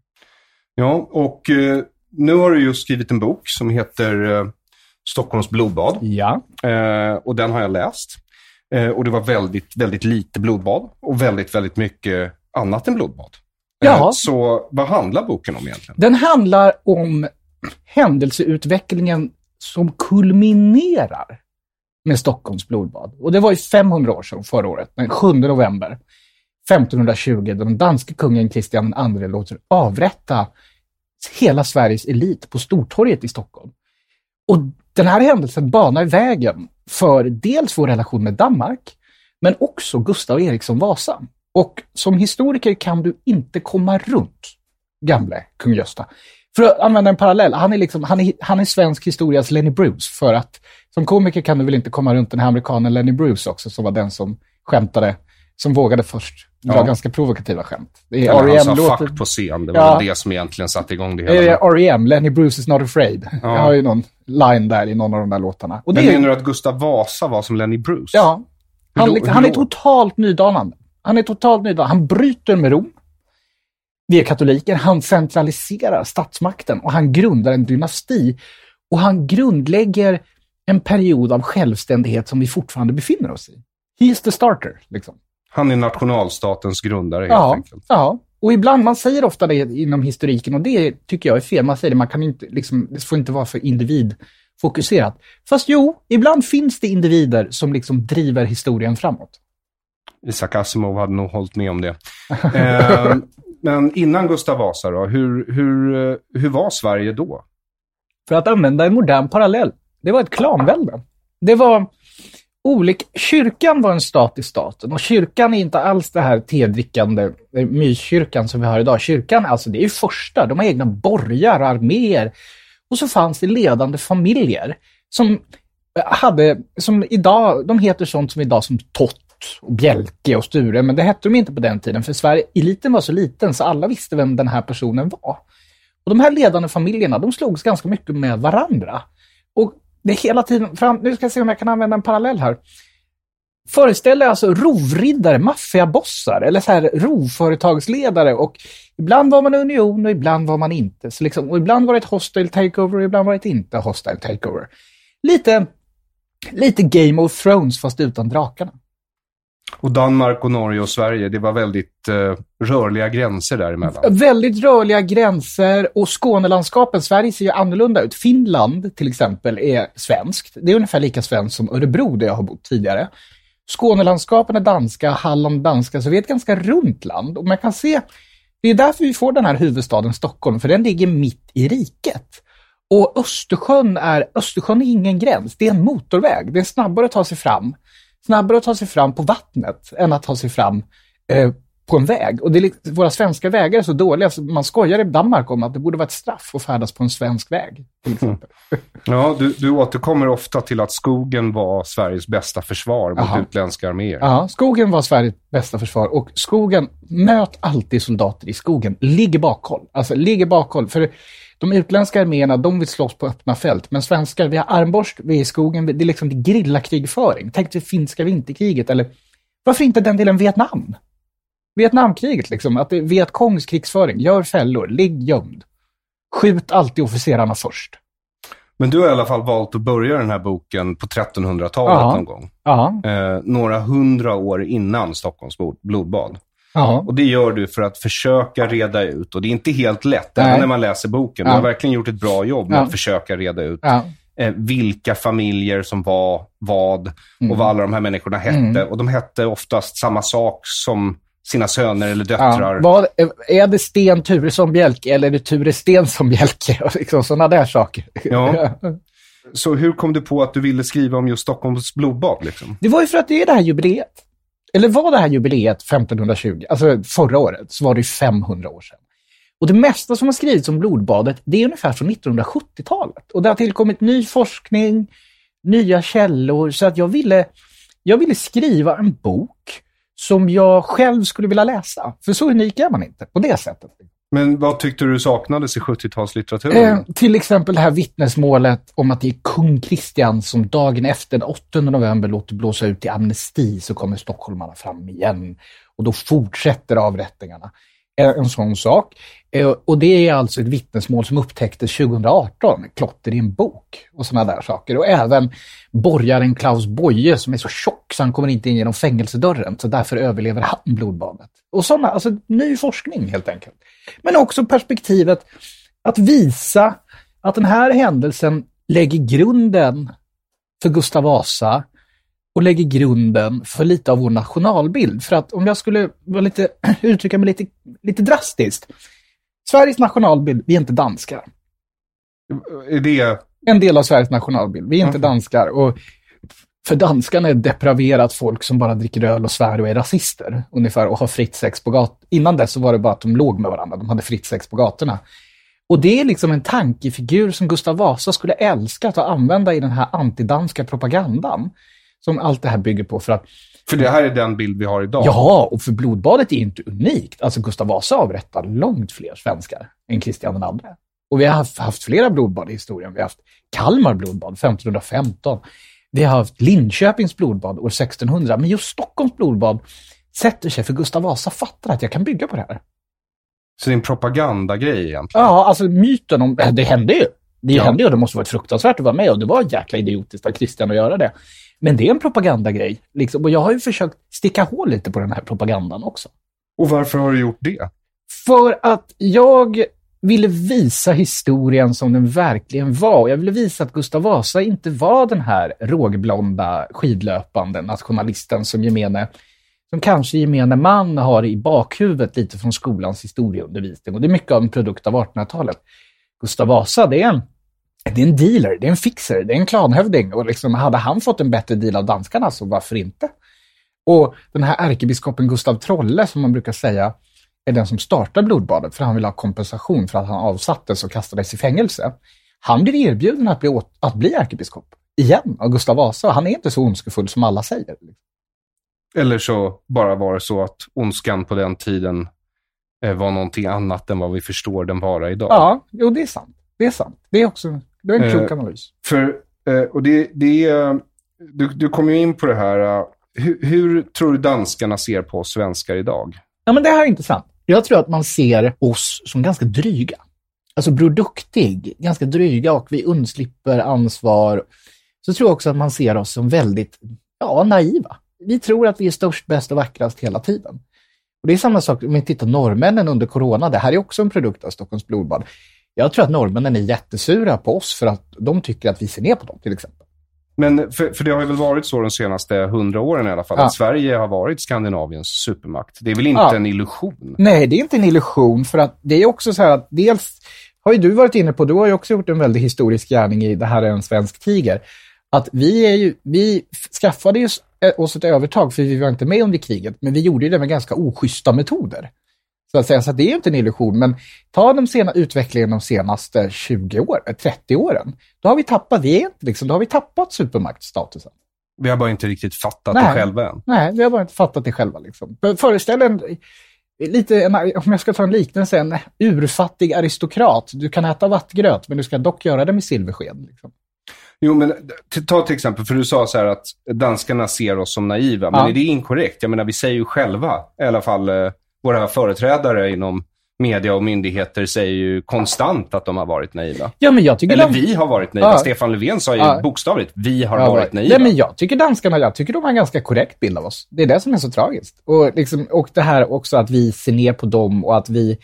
Ja, och eh, nu har du just skrivit en bok som heter eh, Stockholms blodbad. Ja. Eh, och den har jag läst. Eh, och det var väldigt, väldigt lite blodbad och väldigt, väldigt mycket annat än blodbad. Eh, Ja. Så vad handlar boken om egentligen? Den handlar om händelseutvecklingen som kulminerar med Stockholms blodbad. Och det var ju 500 år sedan förra året, den 7 november 1520, då den danske kungen Kristian II låter avrätta hela Sveriges elit på Stortorget i Stockholm. Och den här händelsen banar vägen för dels vår relation med Danmark, men också Gustav Eriksson Vasa. Och som historiker kan du inte komma runt gamle kung Gösta. För att använda en parallell, han är, liksom, han är, han är svensk historias Lenny Bruce. För att som komiker kan du väl inte komma runt den här amerikanen Lenny Bruce också, som var den som skämtade, som vågade först dra Ja. ganska provokativa skämt. Det är Eller han sa R.E.M. fuck på scen. Det var Ja. det som egentligen satte igång det hela. är R.E.M. Lenny Bruce is not afraid. Jag har ju någon line där i någon av de där låtarna. Och det Men menar du att Gustav Vasa var som Lenny Bruce? Ja. Hur Han, hur han är totalt nydanande. Han är totalt nydanande. Han bryter med Rom. Vi är katoliker. Han centraliserar statsmakten och han grundar en dynasti. Och han grundlägger en period av självständighet som vi fortfarande befinner oss i. He is the starter. Liksom. Han är nationalstatens grundare helt Ja, enkelt. ja. Och ibland, man säger ofta det inom historiken och det tycker jag är fel. Man säger det, man kan inte, liksom, det får inte vara för individfokuserat. Fast jo, ibland finns det individer som liksom driver historien framåt. Isaac Asimov hade nog hållit med om det. eh, men innan Gustav Vasa då, hur, hur, eh, hur var Sverige då? För att använda en modern parallell. Det var ett klanvälde. Det var olika... Kyrkan var en stat i staten och kyrkan är inte alls det här tedrickande eh, myskyrkan som vi har idag. Kyrkan, alltså det är ju första. De har egna borgar och arméer. Och så fanns det ledande familjer som eh, hade, som idag, de heter sånt som idag som Tott och Bjelke och Sture, men det hette de inte på den tiden, för Sverige, eliten var så liten så alla visste vem den här personen var. Och de här ledande familjerna, de slogs ganska mycket med varandra. Och det är hela tiden, fram, nu ska jag se om jag kan använda en parallell här. Föreställ dig alltså rovriddare, maffiabossar eller så här rovföretagsledare och ibland var man union och ibland var man inte. Så liksom, och ibland var det ett hostile takeover och ibland var det inte hostile takeover. Lite, lite Game of Thrones fast utan drakarna. Och Danmark och Norge och Sverige, det var väldigt eh, rörliga gränser däremellan. Väldigt rörliga gränser och Skånelandskapen, Sverige ser ju annorlunda ut. Finland till exempel är svenskt. Det är ungefär lika svenskt som Örebro där jag har bott tidigare. Skånelandskapen är danska, Halland danska, så vi är ett ganska runt land. Och man kan se, det är därför vi får den här huvudstaden Stockholm, för den ligger mitt i riket. Och Östersjön är, Östersjön är ingen gräns, det är en motorväg. Det är snabbare att ta sig fram, snabbare att ta sig fram på vattnet än att ta sig fram eh, på en väg. Och det är, våra svenska vägar är så dåliga, så man skojar i Danmark om att det borde vara ett straff att färdas på en svensk väg. Till exempel. Ja, du, du återkommer ofta till att skogen var Sveriges bästa försvar mot Jaha. utländska arméer. Ja, skogen var Sveriges bästa försvar och skogen, möt alltid soldater i skogen. Ligger bakhåll. Alltså ligger bakhåll. För de utländska arméerna, de vill slåss på öppna fält. Men svenskar, vi har armborst, vi är i skogen, det är liksom grillakrigföring. Tänk dig finska vinterkriget eller varför inte den delen Vietnam? Vietnamkriget liksom, att det är Vietkongs krigsföring. Gör fällor, ligg gömd. Skjut alltid officerarna först. Men du har i alla fall valt att börja den här boken på 1300-talet Ja. någon gång. Eh, några hundra år innan Stockholms blod- blodbad. Och det gör du för att försöka reda ut, och det är inte helt lätt, även när man läser boken. Du Ja. har verkligen gjort ett bra jobb med Ja. att försöka reda ut ja. eh, vilka familjer som var vad Mm. och vad alla de här människorna hette. Och de hette oftast samma sak som sina söner eller döttrar. Vad, är det Sten Turesson Bjelke eller är det Ture Stensson Bjelke? Liksom sådana där saker. Ja. Så hur kom du på att du ville skriva om just Stockholms blodbad? Liksom? Det var ju för att det är det här jubileet. Eller var det här jubileet 1520, alltså förra året, så var det 500 år sedan. Och det mesta som har skrivits om blodbadet, det är ungefär från 1970-talet. Och det har tillkommit ny forskning, nya källor, så att jag ville, jag ville skriva en bok som jag själv skulle vilja läsa. För så unik är man inte, på det sättet. Men vad tyckte du saknades i 70-talslitteraturen? Eh, till exempel det här vittnesmålet om att det är kung Kristian som dagen efter, den 8 november, låter blåsa ut i amnesti så kommer stockholmarna fram igen. Och då fortsätter avrättningarna. Eh, en sån sak. Eh, och det är alltså ett vittnesmål som upptäcktes 2018, klotter i en bok och sådana där saker. Och även borgaren Klaus Boye som är så tjock så han kommer inte in genom fängelsedörren, så därför överlever han blodbadet. Och sådana, alltså ny forskning helt enkelt. Men också perspektivet att visa att den här händelsen lägger grunden för Gustav Vasa och lägger grunden för lite av vår nationalbild. För att om jag skulle vara lite, uttrycka mig lite, lite drastiskt. Sveriges nationalbild, vi är inte danskar. Är det... En del av Sveriges nationalbild, vi är inte Mhm. danskar. Och för danskarna är depraverat folk som bara dricker öl och svär och är rasister. Ungefär och har fritt sex på gatorna. Innan dess så var det bara att de låg med varandra, de hade fritt sex på gatorna. Och det är liksom en tankefigur som Gustav Vasa skulle älska att använda i den här antidanska propagandan. Som allt det här bygger på för att För det här är den bild vi har idag. Ja, och för blodbadet är inte unikt. Alltså Gustav Vasa avrättar långt fler svenskar än Kristian II. Och vi har haft, haft flera blodbad i historien. Vi har haft Kalmar blodbad 1515. Vi har haft Linköpings blodbad år 1600. Men just Stockholms blodbad sätter sig för Gustav Vasa fattar att jag kan bygga på det här. Så det är en propagandagrej egentligen. Ja, alltså myten om... Det hände ju. Det Ja. hände ju och det måste varit fruktansvärt att vara med och det var jäkla idiotiskt av Christian att göra det. Men det är en propagandagrej. Liksom. Och jag har ju försökt sticka hål lite på den här propagandan också. Och varför har du gjort det? För att jag ville visa historien som den verkligen var. Och Jag ville visa att Gustav Vasa inte var den här rågblonda skidlöpande nationalisten som gemene, som kanske gemene man har i bakhuvudet lite från skolans historieundervisning. Och det är mycket av en produkt av 1800-talet. Gustav Vasa, det är en det är en dealer, det är en fixer, det är en klanhövding. Och liksom, hade han fått en bättre deal av danskarna, så varför inte? Och den här ärkebiskopen Gustav Trolle, som man brukar säga, är den som startar blodbadet, för han vill ha kompensation för att han avsattes och kastades i fängelse. Han blir erbjuden att bli, åt, att bli ärkebiskop, igen, av Gustav Vasa. Han är inte så ondskefull som alla säger. Eller så bara var det så att ondskan på den tiden eh, var någonting annat än vad vi förstår den vara idag. Ja, jo, det är sant. Det är sant. Det är också det är en klok Eh, analys. För, eh, och det, det är, du, du kom ju in på det här, eh, hur, hur tror du danskarna ser på oss svenskar idag? Ja, men det här är intressant. Jag tror att man ser oss som ganska dryga. Alltså Bror Duktig, ganska dryga och vi undslipper ansvar. Så tror jag också att man ser oss som väldigt ja, naiva. Vi tror att vi är störst, bäst och vackrast hela tiden. Och Det är samma sak om vi tittar norrmännen under corona. Det här är också en produkt av Stockholms blodbad. Jag tror att norrmännen är jättesura på oss för att de tycker att vi ser ner på dem till exempel. Men för, för det har ju väl varit så de senaste hundra åren i alla fall, Ja. att Sverige har varit Skandinaviens supermakt. Det är väl inte Ja. en illusion? Nej, det är inte en illusion för att det är också så här att dels har ju du varit inne på, du har ju också gjort en väldigt historisk gärning i Det här är en svensk tiger, att vi är ju, vi skaffade ju eh, oss ett övertag för vi var inte med under kriget, men vi gjorde ju det med ganska oschyssta metoder. Så att säga, så det är ju inte en illusion, men ta den sena utvecklingen de senaste 20 åren, 30 åren, då har vi tappat, vi är inte liksom, då har vi tappat supermaktstatusen. Vi har bara inte riktigt fattat Nej. det själva än. Nej, vi har bara inte fattat det själva. Liksom. För- Föreställ en, lite, en, om jag ska ta en liknelse, en urfattig aristokrat. Du kan äta vattgröt, men du ska dock göra det med silversked. Liksom. Jo, men ta till exempel, för du sa så här att danskarna ser oss som naiva. Men Ja. är det inkorrekt? Jag menar, vi säger ju själva, i alla fall eh, våra företrädare inom media och myndigheter säger ju konstant att de har varit naiva. Ja, men jag tycker Eller de- vi har varit naiva. Ja. Stefan Löfven sa ju Ja. bokstavligt, vi har Ja, varit naiva. Nej, men jag tycker danskarna, jag tycker de har en ganska korrekt bild av oss. Det är det som är så tragiskt. Och, liksom, och det här också att vi ser ner på dem och att vi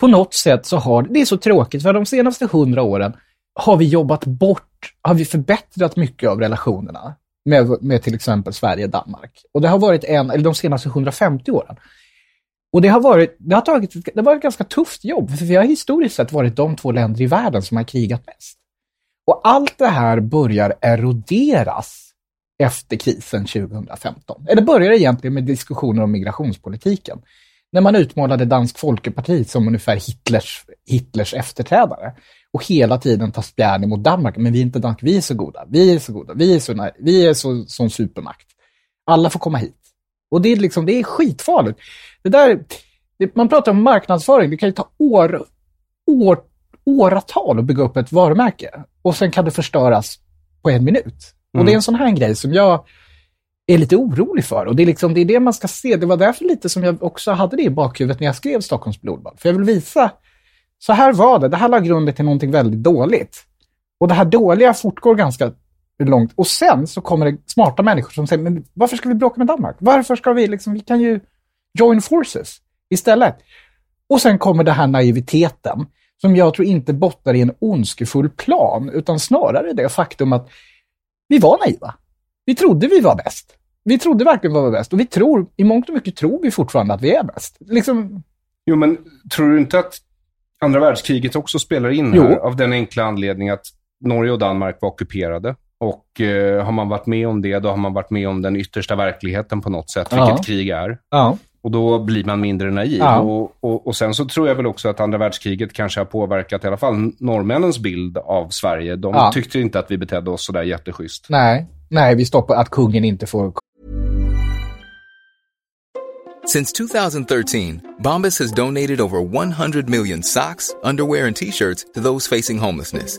på något sätt så har, det är så tråkigt, för de senaste hundra åren har vi jobbat bort, har vi förbättrat mycket av relationerna med, med till exempel Sverige och Danmark. Och det har varit en, eller de senaste 150 åren. Och det har varit, det har tagit, det har varit ett ganska tufft jobb, för vi har historiskt sett varit de två länder i världen som har krigat mest. Och allt det här börjar eroderas efter krisen 2015. Eller börjar egentligen med diskussioner om migrationspolitiken. När man utmålade Dansk Folkeparti som ungefär Hitlers, Hitlers efterträdare och hela tiden tar spjärn mot Danmark. Men vi är inte Danmark, vi är så goda, vi är så goda, vi är så, vi är så, sån supermakt. Alla får komma hit. Och det är, liksom, det är skitfarligt. Det där, det, man pratar om marknadsföring, det kan ju ta år, år, åratal att bygga upp ett varumärke. Och sen kan det förstöras på en minut. Och det är en sån här grej som jag är lite orolig för. Och det är, liksom, det är det man ska se. Det var därför lite som jag också hade det i bakhuvudet när jag skrev Stockholms blodbad. För jag vill visa, så här var det. Det här la grunden till någonting väldigt dåligt. Och det här dåliga fortgår ganska långt. Och sen så kommer det smarta människor som säger, men varför ska vi bråka med Danmark? Varför ska vi liksom, vi kan ju join forces istället. Och sen kommer den här naiviteten som jag tror inte bottnar i en ondskefull plan, utan snarare det faktum att vi var naiva. Vi trodde vi var bäst. Vi trodde verkligen vi var bäst och vi tror, i mångt och mycket tror vi fortfarande att vi är bäst. Liksom... Jo, men tror du inte att andra världskriget också spelar in Jo. här? Av den enkla anledningen att Norge och Danmark var ockuperade. Och eh, har man varit med om det, då har man varit med om den yttersta verkligheten på något sätt, vilket Ja. krig är. Ja. Och då blir man mindre naiv. Ja. Och, och, och sen så tror jag väl också att andra världskriget kanske har påverkat i alla fall norrmännens bild av Sverige. De Ja. tyckte inte att vi betedde oss sådär jätteschysst. Nej, nej, vi stoppar att kungen inte får Since 2013, Bombas has donated over 100 million socks, underwear, and t shirts to those facing homelessness.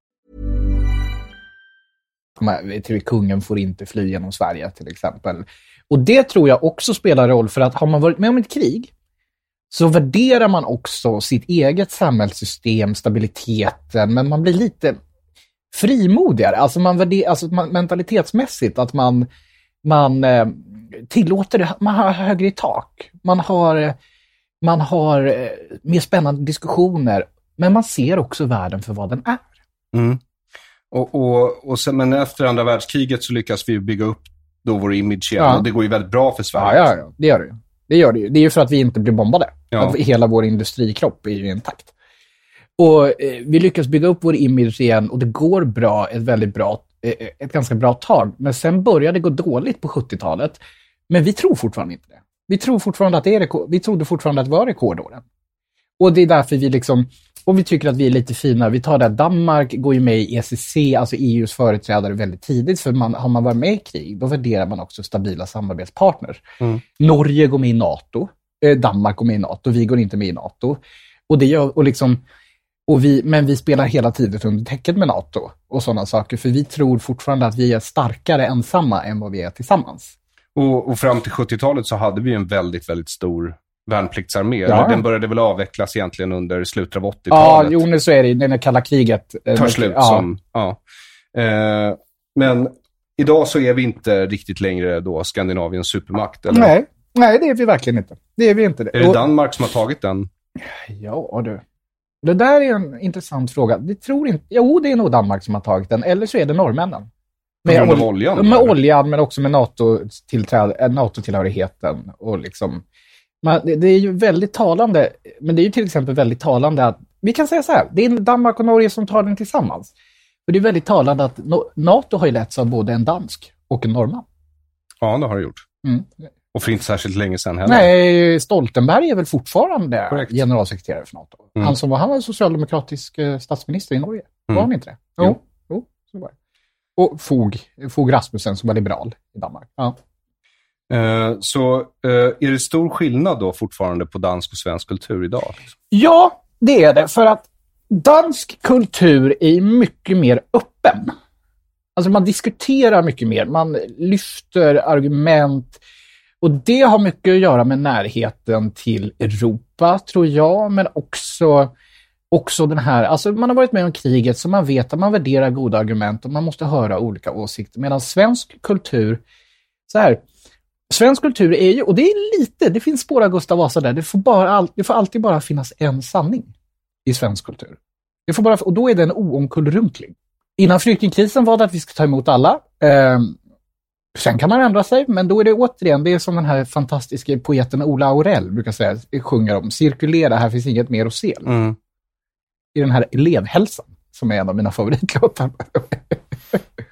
Men, till kungen får inte fly genom Sverige till exempel. Och det tror jag också spelar roll för att har man varit med om ett krig så värderar man också sitt eget samhällssystem, stabiliteten, men man blir lite frimodigare. Alltså, man värder, alltså man, mentalitetsmässigt att man, man eh, tillåter det, man har högre i tak. Man har, man har eh, mer spännande diskussioner, men man ser också världen för vad den är. Mm. Och, och, och sen, men efter andra världskriget så lyckas vi bygga upp då vår image igen. Ja. Och det går ju väldigt bra för Ja, Sverige. ja, ja, det gör det ju. Det gör det ju. Det är ju för att vi inte blir bombade. Ja. Hela vår industrikropp är ju intakt. Och eh, vi lyckas bygga upp vår image igen och det går bra, ett väldigt bra, eh, ett ganska bra tag. Men sen började det gå dåligt på 70-talet. Men vi tror fortfarande inte det. Vi tror fortfarande att det är rekord, vi trodde fortfarande att det var rekordåren. Och det är därför vi liksom, och vi tycker att vi är lite fina. Vi tar det att Danmark går ju med i ECC, alltså EUs företrädare, väldigt tidigt. För man, har man varit med i krig, då värderar man också stabila samarbetspartners. Norge går med i NATO, eh, Danmark går med i NATO, vi går inte med i NATO. Och det gör, och liksom, och vi, men vi spelar hela tiden under täcket med NATO och sådana saker, för vi tror fortfarande att vi är starkare ensamma än vad vi är tillsammans. Och, och fram till 70-talet så hade vi en väldigt, väldigt stor värnpliktsarmé. Ja. Den började väl avvecklas egentligen under slutet av 80-talet. Ja, jo, nu så är det, det är när kalla kriget eh, tar slut. Ja. Som, ja. Eh, men idag så är vi inte riktigt längre då Skandinaviens supermakt. Eller? Nej, nej, det är vi verkligen inte. Det är vi inte. Är det Danmark som har tagit den? Ja, du. Det där är en intressant fråga. Det tror inte... Jo, det är nog Danmark som har tagit den, eller så är det norrmännen. Av ol- oljan, Med eller? oljan, men också med eh, NATO-tillhörigheten. Och liksom, men det, det är ju väldigt talande, men det är ju till exempel väldigt talande att, vi kan säga så här, det är Danmark och Norge som tar den tillsammans. För det är väldigt talande att No- NATO har ju letts av både en dansk och en norrman. Ja, det har det gjort. Mm. Och för inte särskilt länge sedan heller. Nej, Stoltenberg är väl fortfarande Korrekt. generalsekreterare för NATO. Mm. Han som var, han var socialdemokratisk eh, statsminister i Norge. Var Mm. han inte det? Jo. Jo, jo så var det. Och Fog, Fog Rasmussen som var liberal i Danmark. Ja. Eh, så eh, är det stor skillnad då fortfarande på dansk och svensk kultur idag? Ja, det är det. För att dansk kultur är mycket mer öppen. Alltså man diskuterar mycket mer, man lyfter argument. Och det har mycket att göra med närheten till Europa, tror jag, men också, också den här, alltså man har varit med om kriget så man vet att man värderar goda argument och man måste höra olika åsikter. Medan svensk kultur, så här, svensk kultur är ju, och det är lite, det finns spår av Gustav Vasa där, det får, bara, det får alltid bara finnas en sanning i svensk kultur. Det får bara, och då är den oomkullrunklig. Innan flyktingkrisen var det att vi ska ta emot alla. Eh, sen kan man ändra sig, men då är det återigen, det är som den här fantastiska poeten Ola Aurell brukar säga, sjunger om, cirkulera, här finns inget mer att se. Mm. I den här elevhälsan, som är en av mina favoritlåtar.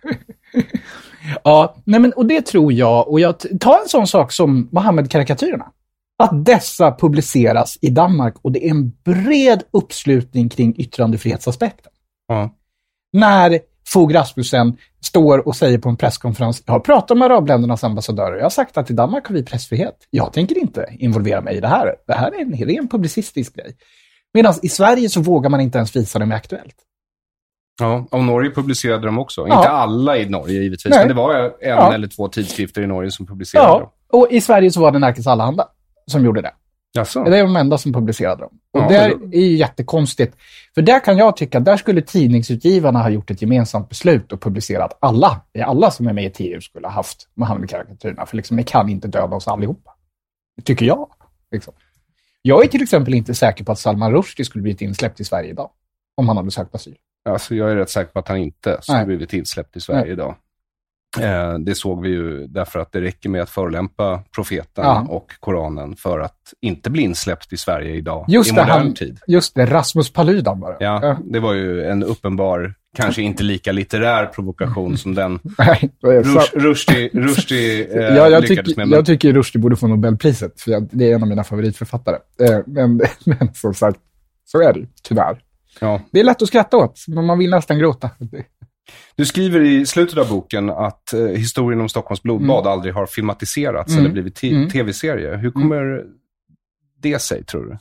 ja, nej men, och det tror jag, och jag ta en sån sak som Mohammed-karikatyrerna. Att dessa publiceras i Danmark och det är en bred uppslutning kring yttrandefrihetsaspekten. Ja. När Fogh Rasmussen står och säger på en presskonferens, jag har pratat med arabländernas ambassadörer, jag har sagt att i Danmark har vi pressfrihet. Jag tänker inte involvera mig i det här. Det här är en ren publicistisk grej. Medan i Sverige så vågar man inte ens visa det med Aktuellt. Ja, och Norge publicerade de också. Ja. Inte alla i Norge givetvis, Nej. men det var en Ja. eller två tidskrifter i Norge som publicerade dem. Ja, och i Sverige så var det Nerikes Allehanda som gjorde det. Jaså? Det är de enda som publicerade dem. Och Ja, det är ju jättekonstigt. För där kan jag tycka, där skulle tidningsutgivarna ha gjort ett gemensamt beslut och publicerat alla, alla som är med i TU skulle ha haft Mohammed-karikatyrerna. För liksom, ni kan inte döda oss allihopa. Tycker jag. Liksom. Jag är till exempel inte säker på att Salman Rushdie skulle blivit insläppt i Sverige idag. Om han hade sökt asyl. Alltså, jag är rätt säker på att han inte skulle blivit insläppt i Sverige Nej. idag. Eh, det såg vi ju därför att det räcker med att förolämpa profeten Ja. och Koranen för att inte bli insläppt i Sverige idag, Just i det, modern han, tid. just det, Rasmus Paludan bara. Ja, det var ju en uppenbar, kanske inte lika litterär provokation som den det Rush- Rushdie, eh, ja, jag, lyckades tycker, med. Men, jag tycker Rushdie borde få Nobelpriset, för jag, det är en av mina favoritförfattare. Eh, men, men som sagt, så är det tyvärr. Ja. Det är lätt att skratta åt, men man vill nästan gråta. Du skriver i slutet av boken att eh, historien om Stockholms blodbad Mm. aldrig har filmatiserats Mm. eller blivit Mm. tv-serie. Hur kommer det sig, tror du?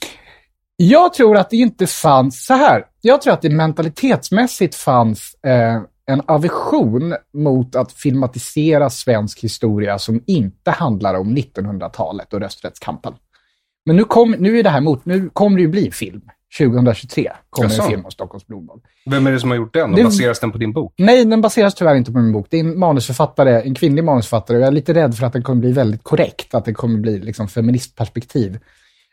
Jag tror att det inte fanns, så här, jag tror att det mentalitetsmässigt fanns eh, en aversion mot att filmatisera svensk historia som inte handlar om 1900-talet och rösträttskampen. Men nu, kom, nu är det här mot, nu kommer det ju bli film. 2023 kommer Jaså? en film om Stockholms blodbad. Vem är det som har gjort den? Och Det- baseras den på din bok? Nej, den baseras tyvärr inte på min bok. Det är en manusförfattare, en kvinnlig manusförfattare. och Jag är lite rädd för att den kommer bli väldigt korrekt, att det kommer bli liksom feministperspektiv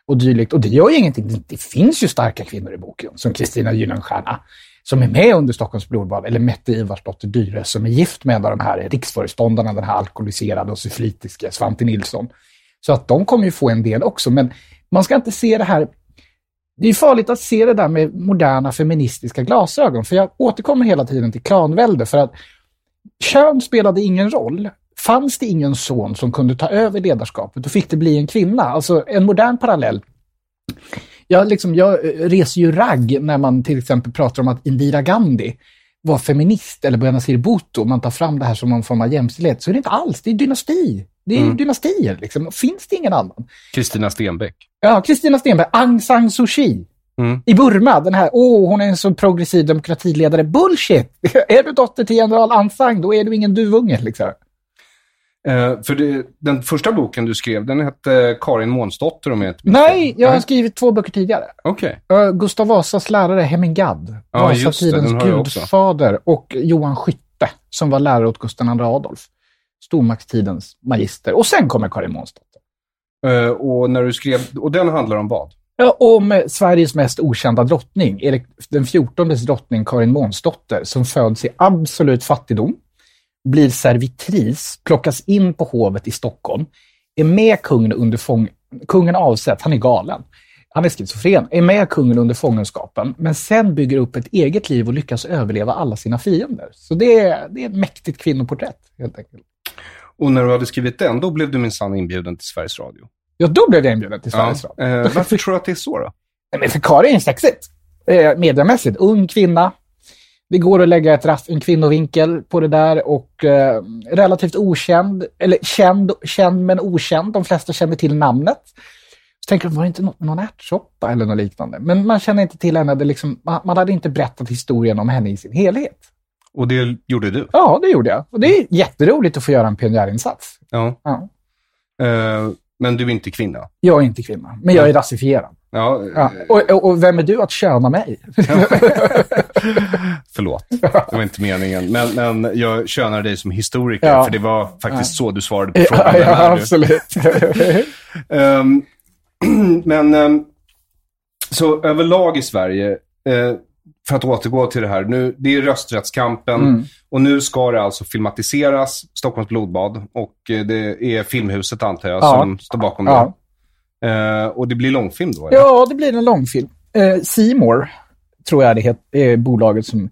och dylikt. Och det gör ju ingenting. Det, det finns ju starka kvinnor i boken, som Kristina Gyllenstierna, som är med under Stockholms blodbad, eller Mette Ivarsdotter Dyre, som är gift med en av de här riksföreståndarna, den här alkoholiserade och syflitiske Svante Nilsson. Så att de kommer ju få en del också, men man ska inte se det här det är farligt att se det där med moderna feministiska glasögon, för jag återkommer hela tiden till klanvälde, för att kön spelade ingen roll. Fanns det ingen son som kunde ta över ledarskapet, då fick det bli en kvinna. Alltså en modern parallell. Jag, liksom, jag reser ju ragg när man till exempel pratar om att Indira Gandhi var feminist eller Benazir Bhutto, man tar fram det här som någon form av jämställdhet, så är det inte alls. Det är dynasti. Det är Mm. dynastier. Liksom. Finns det ingen annan? Kristina Stenbeck. Ja, Kristina Stenberg, Aung San Suu Kyi. Mm. I Burma, den här, åh, hon är en så progressiv demokratiledare. Bullshit! är du dotter till general Aung San, då är du ingen duvunge. Liksom. Eh, för det, den första boken du skrev, den hette Karin Månsdotter om jag inte Nej, jag har skrivit två böcker tidigare. Okej. Uh, Gustav Vasas lärare Hemingad, Ja, Vasatidens gudfader, och Johan Skytte, som var lärare åt Gustav II Adolf. Stormaktstidens magister. Och sen kommer Karin Månsdotter. Eh, och, när du skrev, och den handlar om vad? Ja, om Sveriges mest okända drottning, Erik den fjortondes drottning Karin Månsdotter, som föds i absolut fattigdom, blir servitris, plockas in på hovet i Stockholm, är med kungen under fång... Kungen avsätts, han är galen. Han är schizofren, är med kungen under fångenskapen, men sen bygger upp ett eget liv och lyckas överleva alla sina fiender. Så det är, det är ett mäktigt kvinnoporträtt, helt enkelt. Och när du hade skrivit den, då blev du minsann inbjuden till Sveriges Radio. Ja, då blev jag inbjuden till Sveriges Ja. Radio. Eh, varför tror du att det är så då? Nej, Men för Karin är sexigt. Eh, mediamässigt. Ung kvinna. det går att lägga ett rast, en kvinnovinkel på det där och eh, relativt okänd, eller känd, känd men okänd. De flesta känner till namnet. Så tänker de, var det inte något någon ärtsoppa eller något liknande? Men man känner inte till henne. Det liksom, man, man hade inte berättat historien om henne i sin helhet. Och det gjorde du? Ja, det gjorde jag. Och det är jätteroligt att få göra en pionjärinsats. Ja. Ja. Eh, men du är inte kvinna? Jag är inte kvinna, men jag är rasifierad. Ja, Ja. Och, och, och vem är du att köna mig? Förlåt, det var inte meningen. Men, men jag könar dig som historiker, Ja. för det var faktiskt Ja. så du svarade på Ja, frågan. Ja, du? absolut. Ehm, men ehm, så överlag i Sverige, eh, för att återgå till det här, nu, det är rösträttskampen Mm. och nu ska det alltså filmatiseras, Stockholms blodbad, och eh, det är Filmhuset antar jag Ja. som står bakom Ja. det. Eh, och det blir långfilm då? eller? Ja, det blir en långfilm. Eh, Seymour tror jag det het, är bolaget som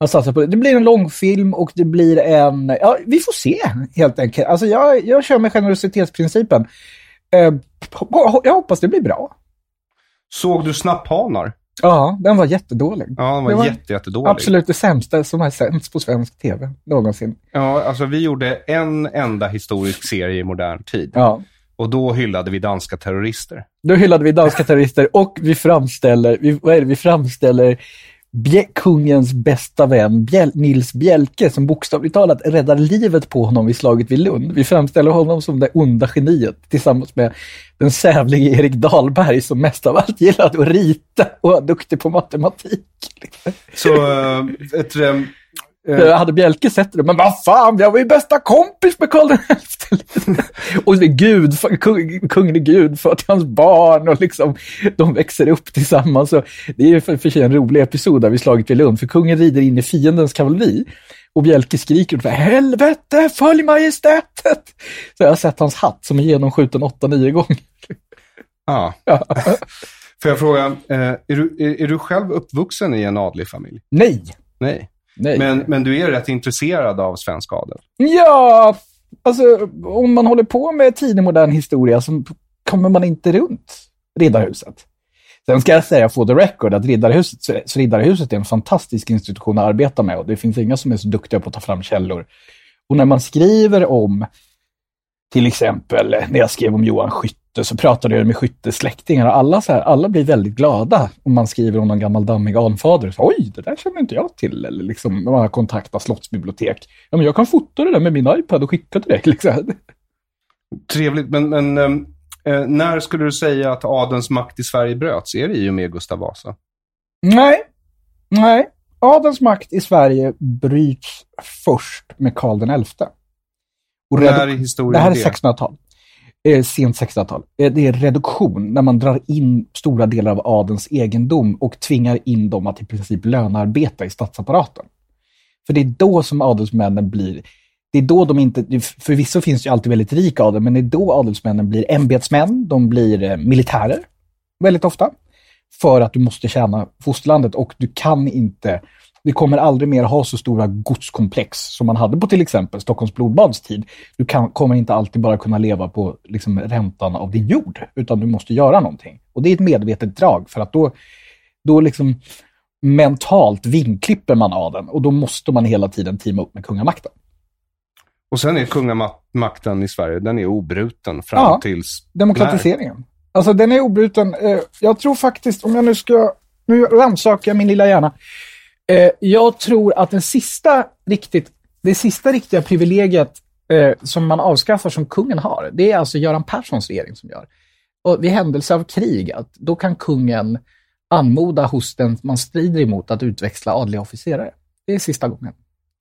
har satsat på det. Det blir en långfilm och det blir en... Ja, vi får se helt enkelt. Alltså jag, jag kör med generositetsprincipen. Eh, jag hoppas det blir bra. Såg du Snapphanar? Ja, den var jättedålig. Ja, den var, Det var jätte, jättedålig. Absolut det sämsta som har sänds på svensk tv någonsin. Ja, alltså vi gjorde en enda historisk serie i modern tid. Ja. Och då hyllade vi danska terrorister. Då hyllade vi danska terrorister och vi framställer, vi, vad är det, vi framställer Bje, kungens bästa vän Bjäl, Nils Bjelke som bokstavligt talat räddar livet på honom vid slaget vid Lund. Vi framställer honom som det onda geniet tillsammans med den sävlige Erik Dahlberg som mest av allt gillade att rita och var duktig på matematik. Så, äh, ett, eh, jag hade Bjelke sett det, men vad fan, jag var ju bästa kompis med Karl XI. och det är Gud, kung, kungen är Gud för till hans barn och liksom, de växer upp tillsammans. Så det är ju för, för sig en rolig episod där vi slagit vid Lund, för kungen rider in i fiendens kavalleri. Och Bjelke skriker för helvete, följ majestätet! Så jag har sett hans hatt som är genomskjuten 8-9 gånger. Ja. Får jag fråga, eh, är, du, är, är du själv uppvuxen i en adlig familj? Nej. Nej. Nej. Men, men du är rätt intresserad av svensk adel? Ja, alltså om man håller på med tidig modern historia så kommer man inte runt Riddarhuset. Sen ska jag säga, for the record, att Riddarhuset, så Riddarhuset är en fantastisk institution att arbeta med och det finns inga som är så duktiga på att ta fram källor. Och när man skriver om, till exempel när jag skrev om Johan Skytte, så pratade jag med Skyttes släktingar och alla, så här, alla blir väldigt glada om man skriver om någon gammal dammig anfader. Så, Oj, det där känner inte jag till. Eller liksom, när man kontaktar slottsbibliotek. Ja, men jag kan fota det där med min iPad och skicka till dig. Liksom. Trevligt, men, men ehm, eh, när skulle du säga att adelns makt i Sverige bröts? Är det i och med Gustav Vasa? Nej, nej. Adelns makt i Sverige bryts först med Karl XI. Och När i historien Det här är är det? 1600-tal. Eh, sent 1600-tal. Eh, det är reduktion, när man drar in stora delar av adelns egendom och tvingar in dem att i princip lönearbeta i statsapparaten. För det är då som adelsmännen blir det är då de inte, förvisso finns det ju alltid väldigt rik adel, men det är då adelsmännen blir ämbetsmän, de blir eh, militärer väldigt ofta. För att du måste tjäna fosterlandet och du kan inte, vi kommer aldrig mer ha så stora godskomplex som man hade på till exempel Stockholms blodbads tid. Du kan, kommer inte alltid bara kunna leva på liksom, räntan av din jord, utan du måste göra någonting. Och det är ett medvetet drag, för att då, då liksom mentalt vinklipper man adeln och då måste man hela tiden teama upp med kungamakten. Och sen är kungamakten i Sverige, den är obruten fram Ja, tills... Demokratiseringen. Alltså den är obruten. Eh, Jag tror faktiskt, om jag nu ska, nu rannsakar jag min lilla hjärna. Eh, Jag tror att den sista riktigt, det sista riktiga privilegiet eh, som man avskaffar som kungen har, det är alltså Göran Perssons regering som gör. Och vid händelse av krig, att då kan kungen anmoda hos den man strider emot att utväxla adliga officerare. Det är sista gången.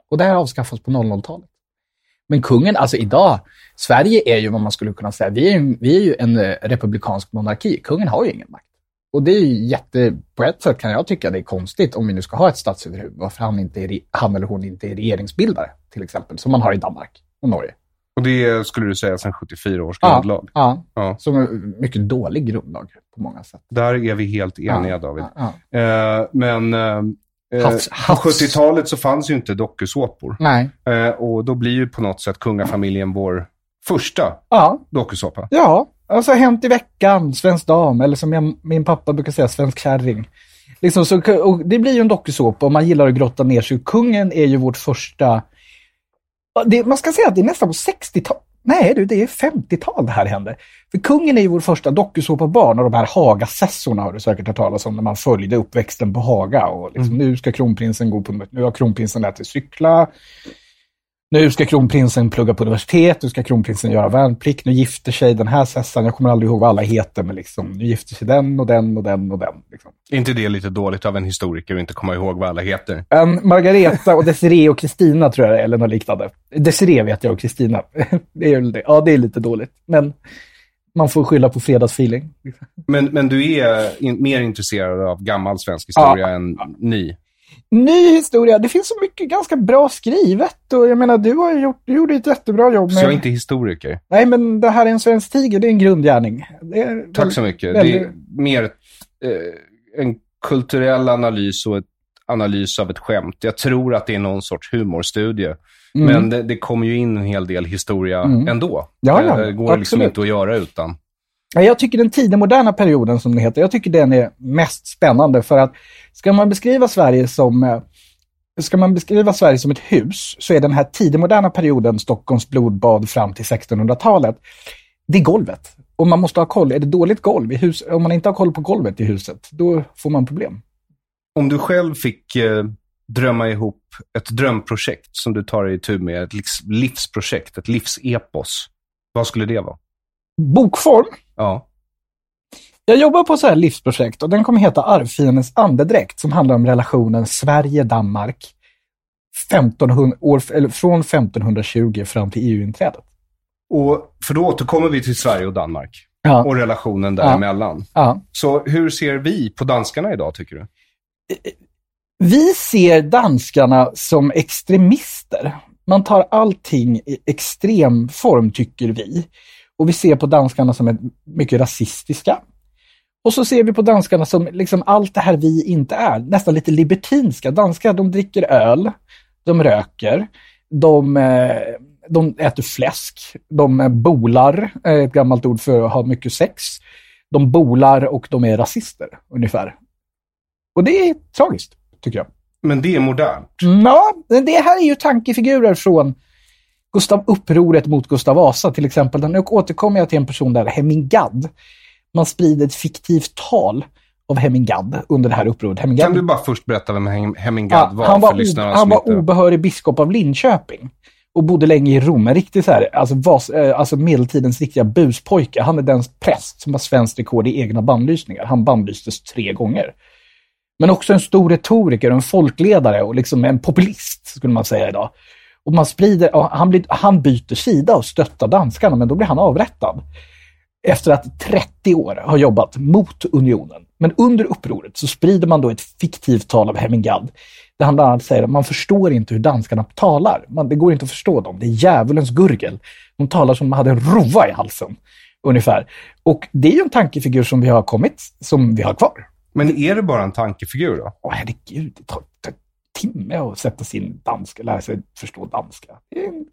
Och det här avskaffas på 00-talet. Men kungen, alltså idag, Sverige är ju vad man skulle kunna säga, vi är, ju- vi är ju en eh, republikansk monarki. Kungen har ju ingen makt. Och det är ju jätte, på ett sätt kan jag tycka det är konstigt om vi nu ska ha ett statsöverhuvud, varför han, inte är, han eller hon inte är regeringsbildare, till exempel, som man har i Danmark och Norge. Och det skulle du säga sedan 74 års Ja, grundlag? ja, Ja. som en mycket dålig grundlag på många sätt. Där är vi helt eniga, Ja, David. ja, Eh, men eh, eh, Havs- på havs- 70-talet så fanns ju inte dokusåpor. Nej. Eh, och då blir ju på något sätt kungafamiljen vår första Ja, dokusåpa. Ja, alltså Hänt i veckan, Svensk Dam, eller som jag, min pappa brukar säga, Svensk kärring. Liksom, så, och det blir ju en dokusåpa och man gillar att grotta ner sig. Kungen är ju vårt första... Det, man ska säga att det är nästan på 60-tal. Nej du, det är 50-tal det här hände. För kungen är ju vår första dokusåpabarn och de här Haga-sessorna har du säkert hört talas om när man följde uppväxten på Haga. Och liksom, Nu ska kronprinsen gå på... Nu har kronprinsen lärt sig cykla. Nu ska kronprinsen plugga på universitet, nu ska kronprinsen göra värnplikt, nu gifter sig den här sessan, jag kommer aldrig ihåg vad alla heter, men liksom, nu gifter sig den och den och den och den. Liksom. Är inte det lite dåligt av en historiker att inte komma ihåg vad alla heter? En Margareta och Desiree och Kristina tror jag eller något liknande. Desiree vet jag och Kristina. det är, det. Ja, det är lite dåligt, men man får skylla på fredagsfeeling. Men, men du är in, mer intresserad av gammal svensk historia Ja. än ny? Ny historia, det finns så mycket ganska bra skrivet och jag menar, du har gjort, du gjorde ett jättebra jobb Så med... jag är inte historiker. Nej, men det här är en svensk tiger, det är en grundgärning. Är Tack så mycket. väldigt- Det är mer eh, en kulturell analys och ett analys av ett skämt. Jag tror att det är någon sorts humorstudie. Mm. Men det, det kommer ju in en hel del historia Mm. ändå. Ja, ja, Eh, Det går liksom absolut. inte att göra utan. Jag tycker den tidemoderna perioden, som det heter, jag tycker den är mest spännande för att ska man beskriva Sverige som eh, Ska man beskriva Sverige som ett hus så är den här tidigmoderna perioden Stockholms blodbad fram till 1600-talet, det är golvet. Och man måste ha koll. Är det dåligt golv i hus, om man inte har koll på golvet i huset, då får man problem. Om du själv fick eh, drömma ihop ett drömprojekt som du tar i tur med, ett livsprojekt, ett livsepos. Vad skulle det vara? Bokform. Ja. Jag jobbar på så här livsprojekt och den kommer heta Arvfiendens andedräkt som handlar om relationen Sverige-Danmark 1500, år, eller från 1520 fram till EU-inträdet. Och, för då återkommer vi till Sverige och Danmark. Ja. Och relationen Ja. däremellan. Ja. Så hur ser vi på danskarna idag, tycker du? Vi ser danskarna som extremister. Man tar allting i extrem form, tycker vi. Och vi ser på danskarna som ett, mycket rasistiska. Och så ser vi på danskarna som liksom allt det här vi inte är, nästan lite libertinska. Danskar, de dricker öl, de röker, de, eh, de äter fläsk, de eh, bolar, eh, ett gammalt ord för att ha mycket sex. De bolar och de är rasister, ungefär. Och det är tragiskt, tycker jag. Men det är modernt. Ja, det här är ju tankefigurer från Gustav upproret mot Gustav Vasa till exempel. Nu återkommer jag till en person där, Hemingad. Man sprider ett fiktivt tal av Hemingad under det här upproret. Hemingad, Kan du bara först berätta vem Hem- Hemingad Ja, var, han för var, o, han var inte... obehörig biskop av Linköping och bodde länge i Rom. En riktig så här, alltså, vas, eh, alltså medeltidens riktiga buspojke. Han är den präst som har svenskt rekord i egna bannlysningar. Han bannlystes tre gånger. Men också en stor retoriker, en folkledare och liksom en populist, skulle man säga idag. Och man sprider, och han, blir, han byter sida och stöttar danskarna, men då blir han avrättad. Efter att 30 år har jobbat mot unionen. Men under upproret så sprider man då ett fiktivt tal av Hemingad. Där han bland annat säger att man förstår inte hur danskarna talar. Man, det går inte att förstå dem. Det är djävulens gurgel. De talar som om de hade en rova i halsen. Ungefär. Och det är en tankefigur som vi har kommit, som vi har kvar. Men är det bara en tankefigur då? Åh herregud, det tar timme att sätta sig in danska, lära sig förstå danska.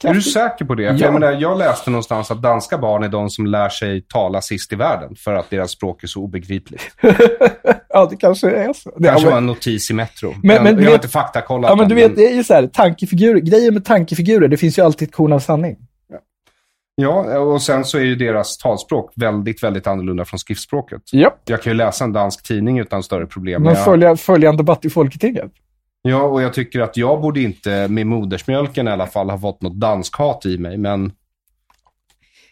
Är, du säker på det? Ja. Jag, menar, jag läste någonstans att danska barn är de som lär sig tala sist i världen för att deras språk är så obegripligt. ja, det kanske är så. Det, kanske ja, var en notis i Metro. Men- Men, men jag har vet- inte faktakollat Ja, men du vet, det är ju så här, tankefigurer, grejen med tankefigurer, det finns ju alltid ett korn av sanning. Ja, och sen så är ju deras talspråk väldigt, väldigt annorlunda från skriftspråket. Ja. Jag kan ju läsa en dansk tidning utan större problem. Men följa, följa en debatt i Folketinget. Ja, och jag tycker att jag borde inte med modersmjölken i alla fall ha fått något danskhat i mig, men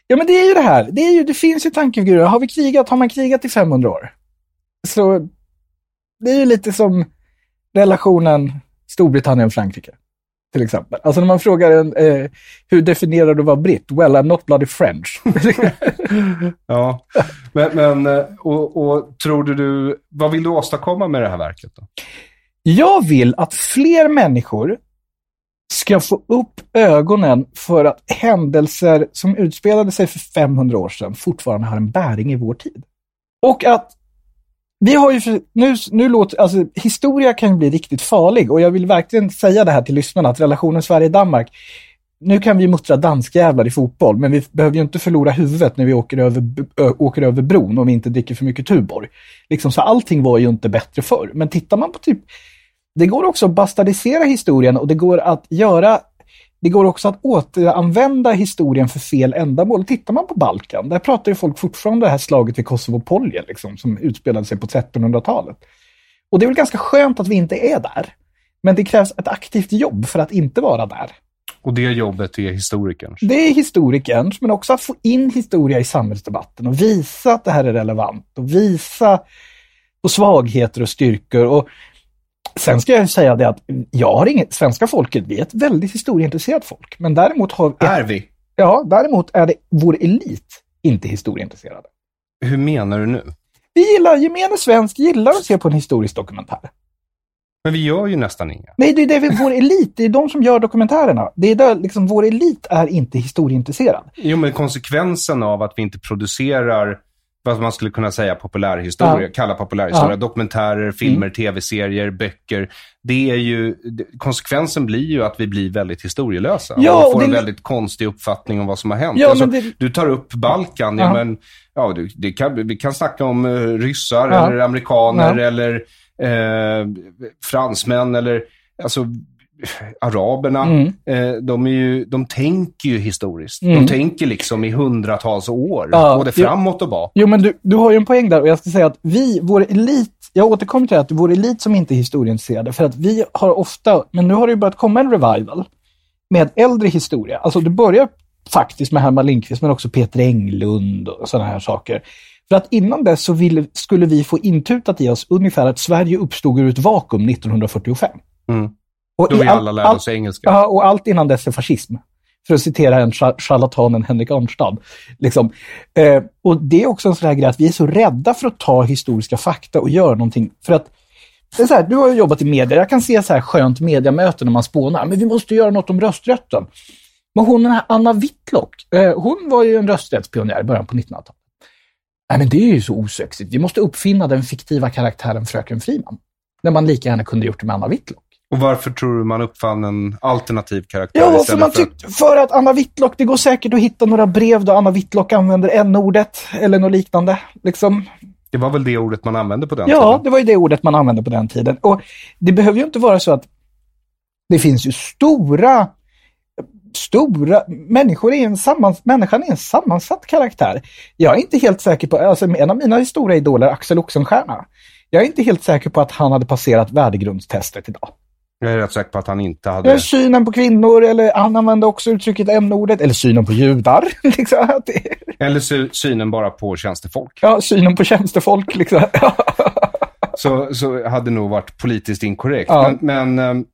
Ja, men det är ju det här. Det, är ju, det finns ju tankefigurer. Har vi krigat, har man krigat i 500 år? Så det är ju lite som relationen Storbritannien-Frankrike. Till exempel. Alltså när man frågar en, eh, hur definierar du vad britt? Well, I'm not bloody French. ja. Men, men eh, och, och tror du, du, vad vill du åstadkomma med det här verket då? Jag vill att fler människor ska få upp ögonen för att händelser som utspelade sig för 500 år sedan fortfarande har en bäring i vår tid. Och att vi har ju, för, nu, nu låter, alltså historia kan ju bli riktigt farlig och jag vill verkligen säga det här till lyssnarna att relationen Sverige-Danmark, nu kan vi muttra danskjävlar i fotboll, men vi behöver ju inte förlora huvudet när vi åker över, ö, åker över bron om vi inte dricker för mycket Tuborg. Liksom, så allting var ju inte bättre förr. Men tittar man på typ, det går också att bastardisera historien och det går att göra det går också att återanvända historien för fel ändamål. Tittar man på Balkan, där pratar ju folk fortfarande om det här slaget vid Kosovo-Polje, liksom, som utspelade sig på 1300-talet. Och det är väl ganska skönt att vi inte är där. Men det krävs ett aktivt jobb för att inte vara där. Och det jobbet är historikerns? Det är historikerns, men också att få in historia i samhällsdebatten och visa att det här är relevant och visa på svagheter och styrkor. Och sen ska jag säga det att jag har inget, svenska folket, vi är ett väldigt historieintresserat folk. Men däremot har... Är vi? Ja, däremot är det vår elit inte historieintresserade. Hur menar du nu? Vi gillar, gemene svensk gillar att se på en historisk dokumentär. Men vi gör ju nästan inga. Nej, det är det vi, vår elit, det är de som gör dokumentärerna. Det är där, liksom, vår elit är inte historieintresserad. Jo, men konsekvensen av att vi inte producerar vad man skulle kunna säga populärhistoria, Ja. kalla populärhistoria, Ja. dokumentärer, filmer, Mm. tv-serier, böcker. Det är ju, konsekvensen blir ju att vi blir väldigt historielösa. Ja, och får en det- väldigt konstig uppfattning om vad som har hänt. Ja, alltså, det- Du tar upp Balkan, ja, men ja, du, kan, vi kan snacka om eh, ryssar eller amerikaner eller eh, fransmän eller alltså araberna. Mm. Eh, de, är ju, de tänker ju historiskt. Mm. De tänker liksom i hundratals år, Ja, både framåt och bak. Jo, men du, du har ju en poäng där och jag ska säga att vi, vår elit, jag återkommer till att vår elit som inte är historieintresserade, för att vi har ofta, men nu har det ju börjat komma en revival med äldre historia. Alltså det börjar faktiskt med Herman Lindqvist, men också Peter Englund och sådana här saker. För att innan dess så ville, skulle vi få intutat i oss ungefär att Sverige uppstod ur ett vakuum 1945. Mm. Och Då all- alla lärde all- oss engelska. Ja, och allt innan dess är fascism. För att citera en char- charlatanen Henrik Arnstad. Liksom. Eh, och det är också en sån här grej att vi är så rädda för att ta historiska fakta och göra någonting. För att, det är så här, du har jobbat i media, jag kan se så här skönt mediamöte när man spånar, men vi måste göra något om rösträtten. Men hon den här Anna Whitlock, eh, hon var ju en rösträttspionjär i början på 1900-talet. Nej, men det är ju så osexigt. Vi måste uppfinna den fiktiva karaktären Fröken Friman. När man lika gärna kunde gjort det med Anna Whitlock. Och varför tror du man uppfann en alternativ karaktär Ja, för man för... tyckte, för att Anna Whitlock, det går säkert att hitta några brev där Anna Whitlock använder n-ordet eller något liknande. Liksom. Det var väl det ordet man använde på den Ja, tiden? det var ju det ordet man använde på den tiden. Och det behöver ju inte vara så att det finns ju stora, stora, människor är en sammans, människan är en sammansatt karaktär. Jag är inte helt säker på, alltså en av mina stora idoler, Axel Oxenstierna, jag är inte helt säker på att han hade passerat värdegrundstestet idag. Jag är rätt säker på att han inte hade... Ja, synen på kvinnor, eller han använde också uttrycket n-ordet, eller synen på judar. liksom, Eller sy- synen bara på tjänstefolk. ja, synen på tjänstefolk. Liksom. Så, så hade nog varit politiskt inkorrekt. Ja. Men, men ehm,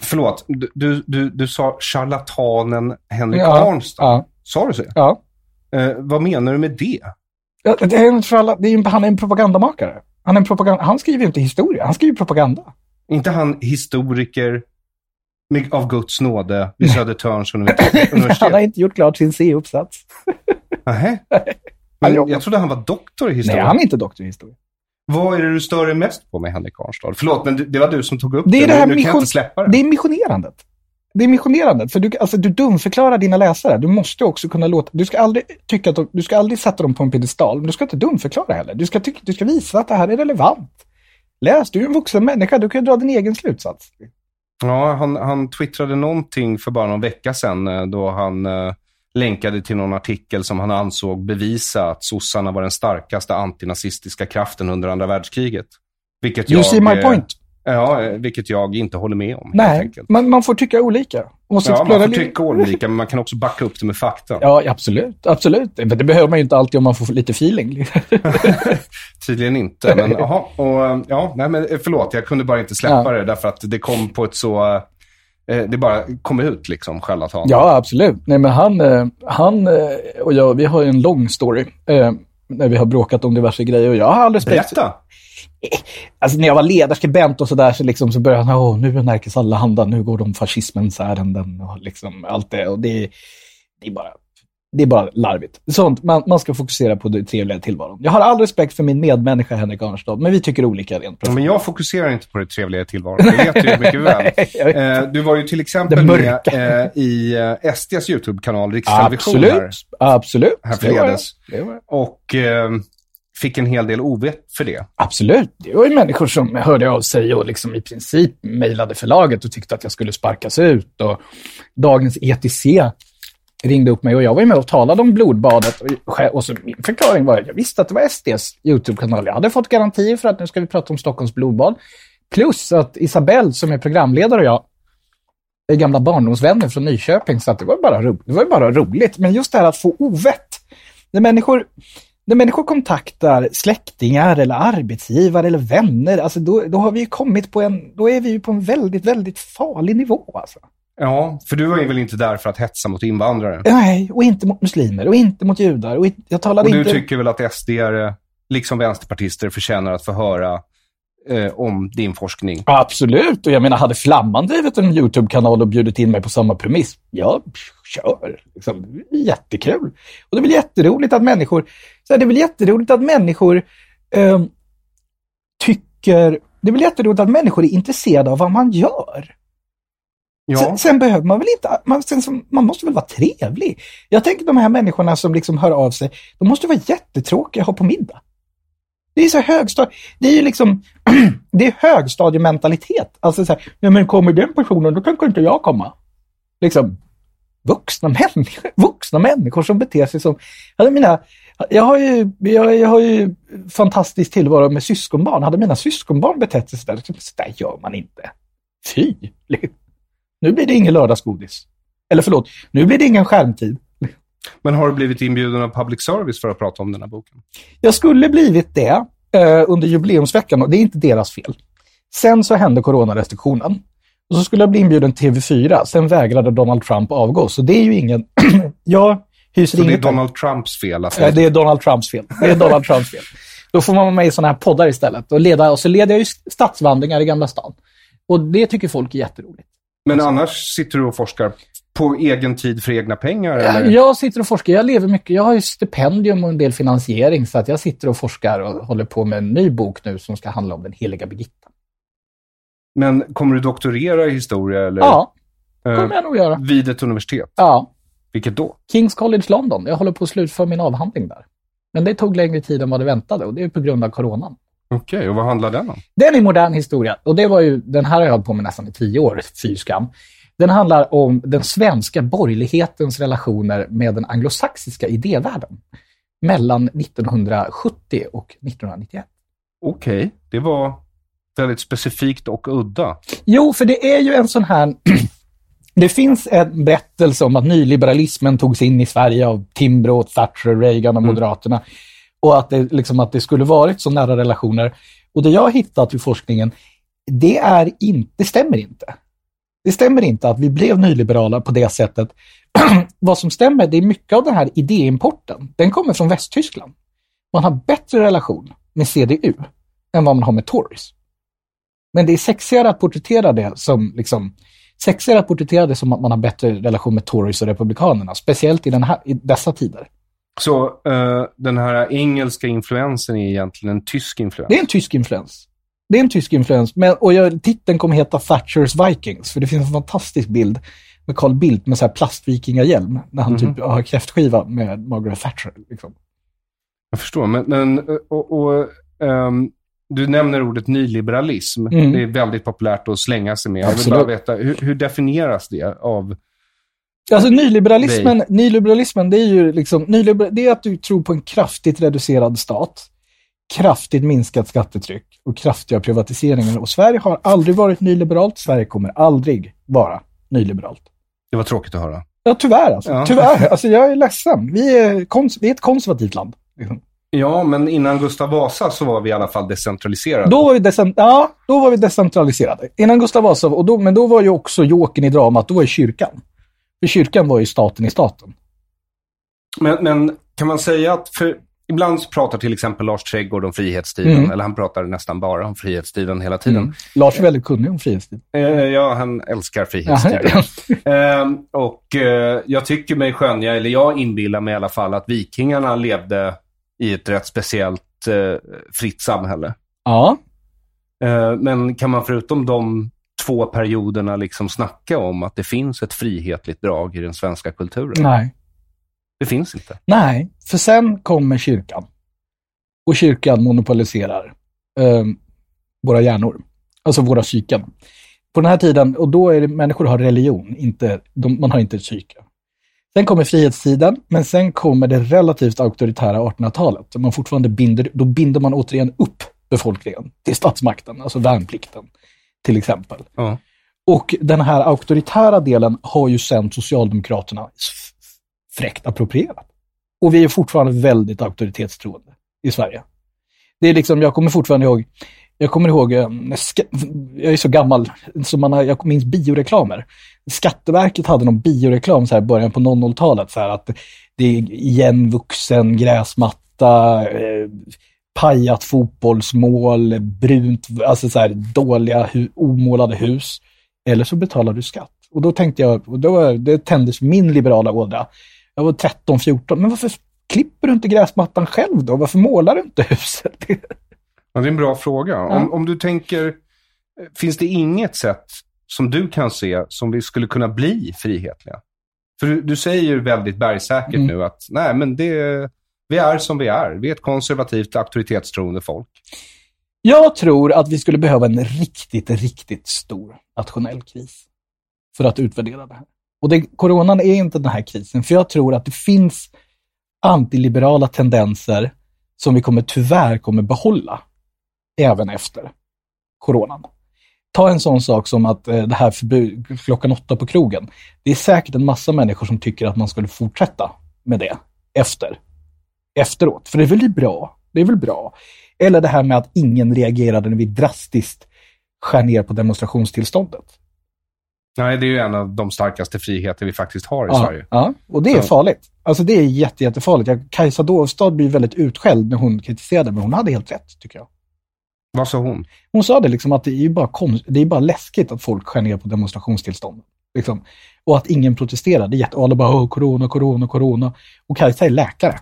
förlåt, du, du, du, sa charlatanen Henrik Ja, Arnstad. ja. Sa du så? Ja. Eh, vad menar du med det? Ja, det är en det är, en- han är en propagandamakare. Han, är en propaganda, han skriver inte historia, han skriver propaganda. Inte han historiker med, av Guds nåde vid Södertörns universitet? han har inte gjort klart sin C-uppsats. Han Men jag trodde han var doktor i historia. Nej, han är inte doktor i historia. Vad är det du stör dig mest på med Henrik Arnstad? Förlåt, men det var du som tog upp Det är det här Nu, nu kan jag mission- inte släppa det. Det är missionerandet. Det är missionerandet, för du, alltså, du dumförklarar dina läsare. Du måste också kunna låta, du ska aldrig tycka att de, du ska aldrig sätta dem på en piedestal, men du ska inte dumförklara heller. Du ska, tycka, du ska visa att det här är relevant. Läs, du är en vuxen människa, du kan ju dra din egen slutsats. Ja, han, han twittrade någonting för bara någon vecka sedan eh, då han eh, länkade till någon artikel som han ansåg bevisa att sossarna var den starkaste antinazistiska kraften under andra världskriget. Vilket You jag, see my eh, point. Ja, eh, vilket jag inte håller med om. Nej, man, man får tycka olika. Man Ja, man får tycka olika, men man kan också backa upp det med fakta. Ja, absolut. absolut. Men det behöver man ju inte alltid om man får lite feeling. Tydligen inte, men jaha. Och, eh, ja, nej, men eh, förlåt, jag kunde bara inte släppa Ja. det därför att det kom på ett så... eh, Det bara kom ut liksom, charlatan. Ja, absolut. Nej, men han, eh, han eh, och jag, vi har ju en lång story. eh, När vi har bråkat om diverse grejer. Och jag har all respekt. Berätta! Alltså när jag var ledarskribent och sådär så, liksom, så började han, åh, nu är Närkes Allehanda, nu går de fascismens ärenden och liksom allt det. Och det, det är bara, Det är bara larvigt. Sånt, man, man ska fokusera på det trevliga tillvaron. Jag har all respekt för min medmänniska Henrik Arnstad, men vi tycker olika rent Ja, Men jag fokuserar inte på det trevliga tillvaron. Det vet du mycket väl. Eh, du var ju till exempel med eh, i eh, SDs YouTube-kanal Rikstelevision Absolut, här, absolut. här jag. jag. Och eh, fick en hel del ovett för det. Absolut. Det var ju människor som hörde av sig och liksom i princip mejlade förlaget och tyckte att jag skulle sparkas ut. Och Dagens ETC ringde upp mig och jag var ju med och talade om blodbadet. Och, så min förklaring var att jag visste att det var SDs YouTube-kanal. Jag hade fått garantier för att nu ska vi prata om Stockholms blodbad. Plus att Isabelle som är programledare och jag är gamla barndomsvänner från Nyköping, så att det, var bara ro, det var bara roligt. Men just det här att få ovett. När människor, när människor kontaktar släktingar eller arbetsgivare eller vänner, alltså då, då har vi ju kommit på en, då är vi ju på en väldigt, väldigt farlig nivå. Alltså. Ja, för du var ju väl inte där för att hetsa mot invandrare? Nej, och inte mot muslimer och inte mot judar. Och jag Och du inte... tycker väl att SD, liksom vänsterpartister, förtjänar att få höra eh, om din forskning? Absolut, och jag menar, hade Flamman drivit en YouTube-kanal och bjudit in mig på samma premiss, ja, kör. Liksom, jättekul. Och det är väl jätteroligt att människor, så här, det är väl jätteroligt att människor ehm, tycker, det är väl jätteroligt att människor är intresserade av vad man gör. Ja. Sen, sen behöver man väl inte, man, sen, man måste väl vara trevlig. Jag tänker de här människorna som liksom hör av sig, de måste vara jättetråkiga att ha på middag. Det är så högstad, det är ju liksom, det är högstadiementalitet. Alltså så här, ja men kommer den personen, då kan inte jag komma. Liksom, vuxna människor, vuxna människor som beter sig som, Jag, mina, jag har ju, jag, jag har ju fantastisk tillvaro med syskonbarn. Hade mina syskonbarn betett sig sådär, så där gör man inte. Fy! Nu blir det ingen lördagsgodis. Eller förlåt, nu blir det ingen skärmtid. Men har du blivit inbjuden av public service för att prata om den här boken? Jag skulle blivit det eh, under jubileumsveckan och det är inte deras fel. Sen så hände coronarestriktionen. Och så skulle jag bli inbjuden till TV4. Sen vägrade Donald Trump avgå. Så det är ju ingen... jag hyser Så det är inget... Donald Trumps fel? Alltså. Eh, Det är Donald Trumps fel. Det är Donald Trumps fel. Då får man vara med i sådana här poddar istället. Och, leda, och så leder jag ju stadsvandringar i Gamla stan. Och det tycker folk är jätteroligt. Men annars sitter du och forskar på egen tid för egna pengar? Eller? Jag sitter och forskar. Jag lever mycket. Jag har ju stipendium och en del finansiering. Så att jag sitter och forskar och håller på med en ny bok nu som ska handla om den heliga Birgitta. Men kommer du doktorera i historia? Eller? Ja, Eh, kommer jag nog göra. Vid ett universitet? Ja. Vilket då? Kings College London. Jag håller på att slutföra min avhandling där. Men det tog längre tid än vad det väntade och det är på grund av coronan. Okej, och vad handlar den om? Den är modern historia och det var ju, den här har jag hållit på med nästan i tio år, fy skam. Den handlar om den svenska borgerlighetens relationer med den anglosaxiska idévärlden mellan 1970 och 1991. Okej, det var väldigt specifikt och udda. Jo, för det är ju en sån här... Det finns en berättelse om att nyliberalismen togs in i Sverige av Timbro, Thatcher, Reagan och Moderaterna. Och att det, liksom, att det skulle varit så nära relationer. Och det jag har hittat i forskningen, det, är in, det stämmer inte. Det stämmer inte att vi blev nyliberala på det sättet. Vad som stämmer, det är mycket av den här idéimporten. Den kommer från Västtyskland. Man har bättre relation med CDU än vad man har med Tories. Men det är sexigare att porträttera det som liksom, sexigare att porträttera det som att man har bättre relation med Tories och Republikanerna, speciellt i, den här, i dessa tider. Så eh, den här engelska influensen är egentligen en tysk influens? Det är en tysk influens. Det är en tysk influens, men, och jag, titeln kommer heta Thatchers Vikings, för det finns en fantastisk bild med Carl Bildt med så här plastvikingahjälm, när han Mhm. typ har kräftskiva med Margaret Thatcher. Liksom. Jag förstår, men, men och, och, ehm, du nämner ordet nyliberalism. Mm. Det är väldigt populärt att slänga sig med. Jag vill Absolut. bara veta, hur, hur definieras det av... Alltså nyliberalismen, nyliberalismen det är ju liksom, nyliber, det är att du tror på en kraftigt reducerad stat, kraftigt minskat skattetryck och kraftiga privatiseringar. Och Sverige har aldrig varit nyliberalt, Sverige kommer aldrig vara nyliberalt. Det var tråkigt att höra. Ja, tyvärr alltså. Ja. Tyvärr. Alltså jag är ledsen. Vi är, vi är ett konservativt land. Liksom. Ja, men innan Gustav Vasa så var vi i alla fall decentraliserade. Då var vi, decent- ja, då var vi decentraliserade. Innan Gustav Vasa, och då, men då var ju också joken i dramat, då var ju kyrkan. För kyrkan var ju staten i staten. Men, men kan man säga att, för Ibland så pratar till exempel Lars Trädgård om frihetstiden, Mm. eller han pratar nästan bara om frihetstiden hela tiden. Mm. Lars är väldigt kunnig om frihetstid. Eh, ja, han älskar frihetstiden. Ehm, och eh, jag tycker mig skönja, eller jag inbillar mig i alla fall, att vikingarna levde i ett rätt speciellt eh, fritt samhälle. Ja. Eh, men kan man förutom de två perioderna liksom snacka om att det finns ett frihetligt drag i den svenska kulturen? Nej. Det finns inte. Nej, för sen kommer kyrkan. Och kyrkan monopoliserar eh, våra hjärnor. Alltså våra psyken. På den här tiden, och då är det människor har religion, inte, de, man har inte ett psyke. Sen kommer frihetstiden, men sen kommer det relativt auktoritära 1800-talet. Man fortfarande binder, då binder man återigen upp befolkningen till statsmakten, alltså värnplikten till exempel. Ja. Och den här auktoritära delen har ju sen Socialdemokraterna fräckt approprierat. Och vi är fortfarande väldigt auktoritetstroende i Sverige. Det är liksom, jag kommer fortfarande ihåg, jag kommer ihåg, eh, jag är så gammal, så man har, jag minns bioreklamer. Skatteverket hade någon bioreklam så här i början på 00-talet, så här att det är igenvuxen gräsmatta, eh, pajat fotbollsmål, brunt, alltså så här dåliga, hu- omålade hus. Eller så betalar du skatt. Och då tänkte jag, och då det tändes min liberala ådra. Jag var 13-14, men varför klipper du inte gräsmattan själv då? Varför målar du inte huset? Ja, det är en bra fråga. Ja. Om, om du tänker, finns det inget sätt som du kan se som vi skulle kunna bli frihetliga? För du, du säger ju väldigt bergsäkert Mm. nu att nej, men det, vi är som vi är. Vi är ett konservativt, auktoritetstroende folk. Jag tror att vi skulle behöva en riktigt, riktigt stor nationell kris för att utvärdera det här. Och det, coronan är inte den här krisen, för jag tror att det finns antiliberala tendenser som vi kommer tyvärr kommer behålla även efter coronan. Ta en sån sak som att eh, det här förbud, klockan åtta på krogen. Det är säkert en massa människor som tycker att man skulle fortsätta med det efter. Efteråt, för det är väl bra. Det är väl bra. Eller det här med att ingen reagerade när vi drastiskt skär ner på demonstrationstillståndet. Nej, det är ju en av de starkaste friheter vi faktiskt har i ja, Sverige. Ja, och det är farligt. Alltså det är jätte, jättefarligt. Jag, Kajsa Dovstad blir väldigt utskälld när hon kritiserade, men hon hade helt rätt, tycker jag. Vad sa hon? Hon sa det liksom att det är bara, konst, det är bara läskigt att folk skär ner på demonstrationstillstånd. Liksom. Och att ingen protesterar. Det är jätte, alla bara corona, corona, corona. Och Kajsa är läkare.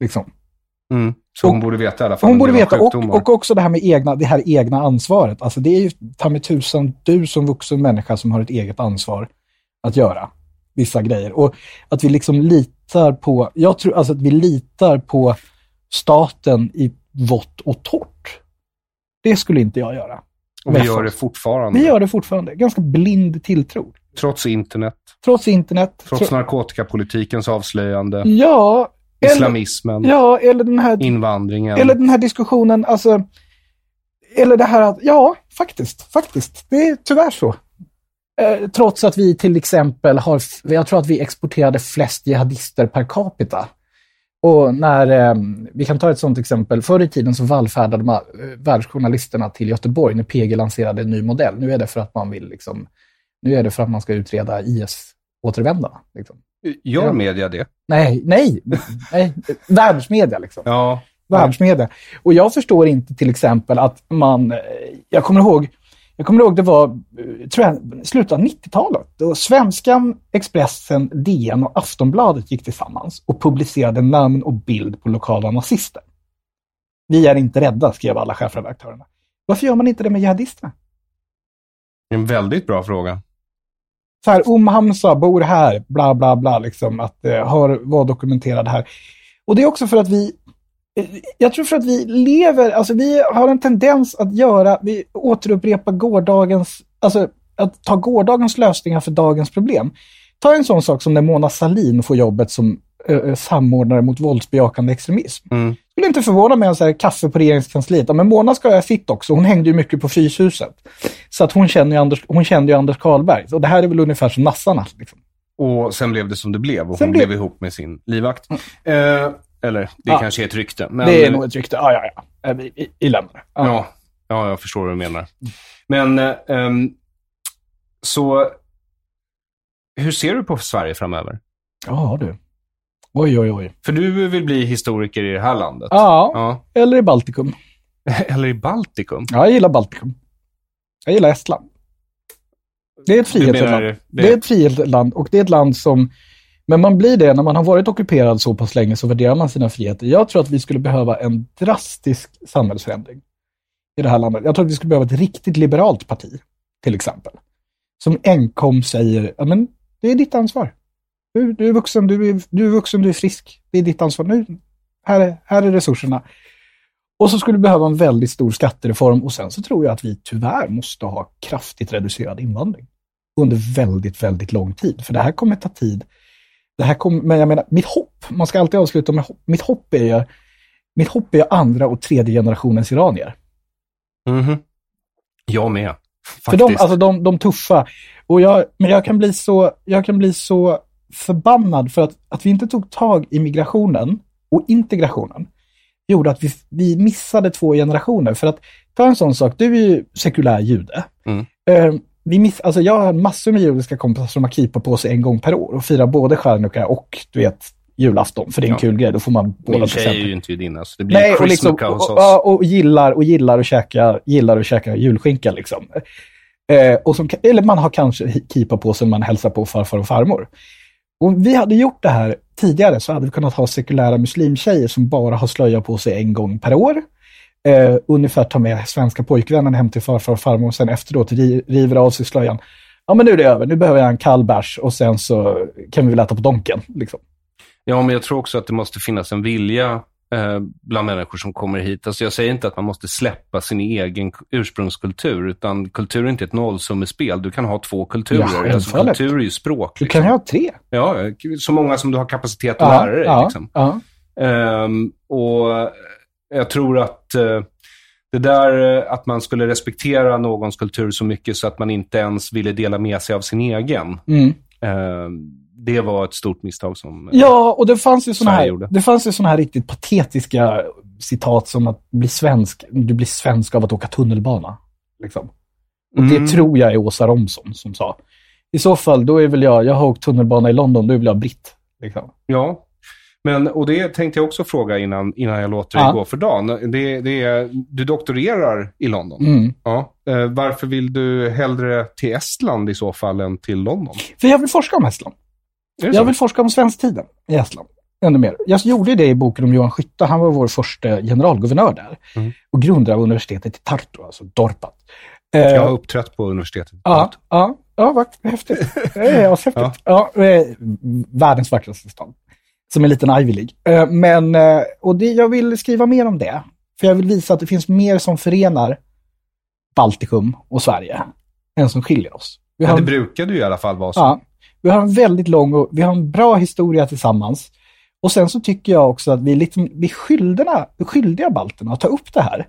Liksom. Mm. Så hon borde veta i alla fall. Hon borde veta, och, och också det här med egna, det här egna ansvaret. Alltså det är ju ta med tusan du som vuxen människa som har ett eget ansvar att göra vissa grejer. Och att vi liksom litar på, jag tror alltså att vi litar på staten i vått och torrt. Det skulle inte jag göra. Och vi gör det fortfarande. Vi gör det fortfarande. Ganska blind tilltro. Trots internet, Trots internet. trots tro- narkotikapolitikens avslöjande, Ja. Eller, islamismen, ja, eller den här invandringen. Eller den här diskussionen, alltså, eller det här att, ja, faktiskt, faktiskt, det är tyvärr så. Eh, trots att vi till exempel har, jag tror att vi exporterade flest jihadister per capita. Och när, eh, vi kan ta ett sådant exempel, förr i tiden så vallfärdade man, eh, världsjournalisterna till Göteborg när PG lanserade en ny modell. Nu är det för att man vill liksom, nu är det för att man ska utreda IS-återvändarna. Liksom. Gör Ja. media det? Nej, nej, nej, världsmedia liksom Ja. världsmedia. Och jag förstår inte till exempel att man, eh, jag kommer ihåg, jag kommer ihåg det var, eh, tror jag, slutet av 90-talet. Då Svenskan, Expressen, DN och Aftonbladet gick tillsammans och publicerade namn och bild på lokala nazister. Vi är inte rädda, skrev alla chefredaktörerna. Varför gör man inte det med jihadisterna? En väldigt bra fråga så här, Om Hamza bor här, bla bla bla, liksom, att eh, har, var dokumenterad här. Och det är också för att vi, eh, jag tror för att vi lever, alltså vi har en tendens att göra, vi återupprepar gårdagens, alltså att ta gårdagens lösningar för dagens problem. Ta en sån sak som när Mona Salin får jobbet som eh, samordnare mot våldsbejakande extremism. Mm. skulle inte förvåna mig om så här, kaffe på regeringskansliet. Ja, men Mona ska ha sitt också. Hon hängde ju mycket på Fryshuset. Så att hon känner ju Anders, hon kände ju Anders Karlberg. Och det här är väl ungefär som nassarna. Liksom. Och sen blev det som det blev och Sen hon blev- blev ihop med sin livvakt. Eh, eller, det Ja. kanske är ett rykte. Men, det är nog ett rykte. Ja, ja, ja. Vi, vi, vi lämnar det. Ja. Ja, ja, jag förstår vad du menar. Men, eh, ehm, så hur ser du på Sverige framöver? Ja, du. Oj, oj, oj. För du vill bli historiker i det här landet? Ja, ja. eller i Baltikum. Eller i Baltikum? Ja, jag gillar Baltikum. Jag gillar Estland. Det är ett frihetsland. det- Det är ett frihetsland och det är ett land som... Men man blir det när man har varit ockuperad så pass länge så värderar man sina friheter. Jag tror att vi skulle behöva en drastisk samhällsförändring i det här landet. Jag tror att vi skulle behöva ett riktigt liberalt parti, till exempel. Som enkom säger, ja men det är ditt ansvar. Du, du, är vuxen, du, är, du är vuxen, du är frisk. Det är ditt ansvar. Nu, här, är, här är resurserna. Och så skulle vi behöva en väldigt stor skattereform och sen så tror jag att vi tyvärr måste ha kraftigt reducerad invandring under väldigt, väldigt lång tid. För det här kommer ta tid. Det här kommer, men jag menar, mitt hopp, man ska alltid avsluta med hopp. Mitt hopp är ju, mitt hopp är andra och tredje generationens iranier. Mhm. Jag med. För de, alltså de, de tuffa. Och jag, men jag kan bli så, jag kan bli så förbannad för att, att vi inte tog tag i migrationen och integrationen gjorde att vi, vi missade två generationer. För att ta en sån sak, du är ju sekulär jude. Mm. Eh, vi miss, alltså jag har massor med judiska kompisar som har kippa på sig en gång per år och firar både chanukka och du vet julafton, för det är en Ja. kul grej. Då får man båda Min tjej är ju inte judinna, så det blir Nej, och, liksom, och, ja, och gillar och gillar att käka, gillar att käka julskinka. Liksom. Eh, och som, eller man har kanske kipa på sig när man hälsar på farfar och farmor. Om vi hade gjort det här tidigare så hade vi kunnat ha sekulära muslimtjejer som bara har slöja på sig en gång per år. Eh, ungefär ta med svenska pojkvännen hem till farfar och farmor och sen efteråt river av sig slöjan. Ja men nu är det över, nu behöver jag en kall bärs och sen så kan vi väl äta på donken. Liksom. Ja, men jag tror också att det måste finnas en vilja eh, bland människor som kommer hit. Alltså jag säger inte att man måste släppa sin egen ursprungskultur, utan kultur är inte ett nollsummespel. Du kan ha två kulturer. Ja, alltså, kultur är ju språk. Du Liksom. kan ha tre. Ja, så många som du har kapacitet att lära dig. ja, liksom. ja. Ehm, och jag tror att eh, det där eh, att man skulle respektera någons kultur så mycket så att man inte ens ville dela med sig av sin egen. Mm. ehm, det var ett stort misstag som... eh, Ja, och det fanns ju Sverige här, gjorde. det fanns ju såna här riktigt patetiska citat som att bli svensk, du blir svensk av att åka tunnelbana. Liksom. Och Mm. det tror jag är Åsa Romson som sa. I så fall, då är väl jag, jag har åkt tunnelbana i London, då är väl jag britt. Liksom. Ja, men, och det tänkte jag också fråga innan, innan jag låter dig Ja. gå för dagen. Det, det är, du doktorerar i London. Mm. Ja. Eh, varför vill du hellre till Estland i så fall än till London? För jag vill forska om Estland. Jag så? vill forska om svensktiden i Estland. Ännu mer. Jag gjorde det i boken om Johan Skytte. Han var vår första generalguvernör där. Mm. Och grundare av universitetet i Tartu, alltså Dorpat. Eh, Jag har uppträtt på universitetet. Ja, ja, ja vad häftigt. Det är ashäftigt. ja. eh, världens vackraste stad. Som en liten Ivy League. Eh, Men, eh, och det, jag vill skriva mer om det. För jag vill visa att det finns mer som förenar Baltikum och Sverige än som skiljer oss. Vi Ja, det brukade ju i alla fall vara så. ja, vi har en väldigt lång och vi har en bra historia tillsammans. Och sen så tycker jag också att vi, liksom, vi är skyldiga, skyldiga balterna att ta upp det här.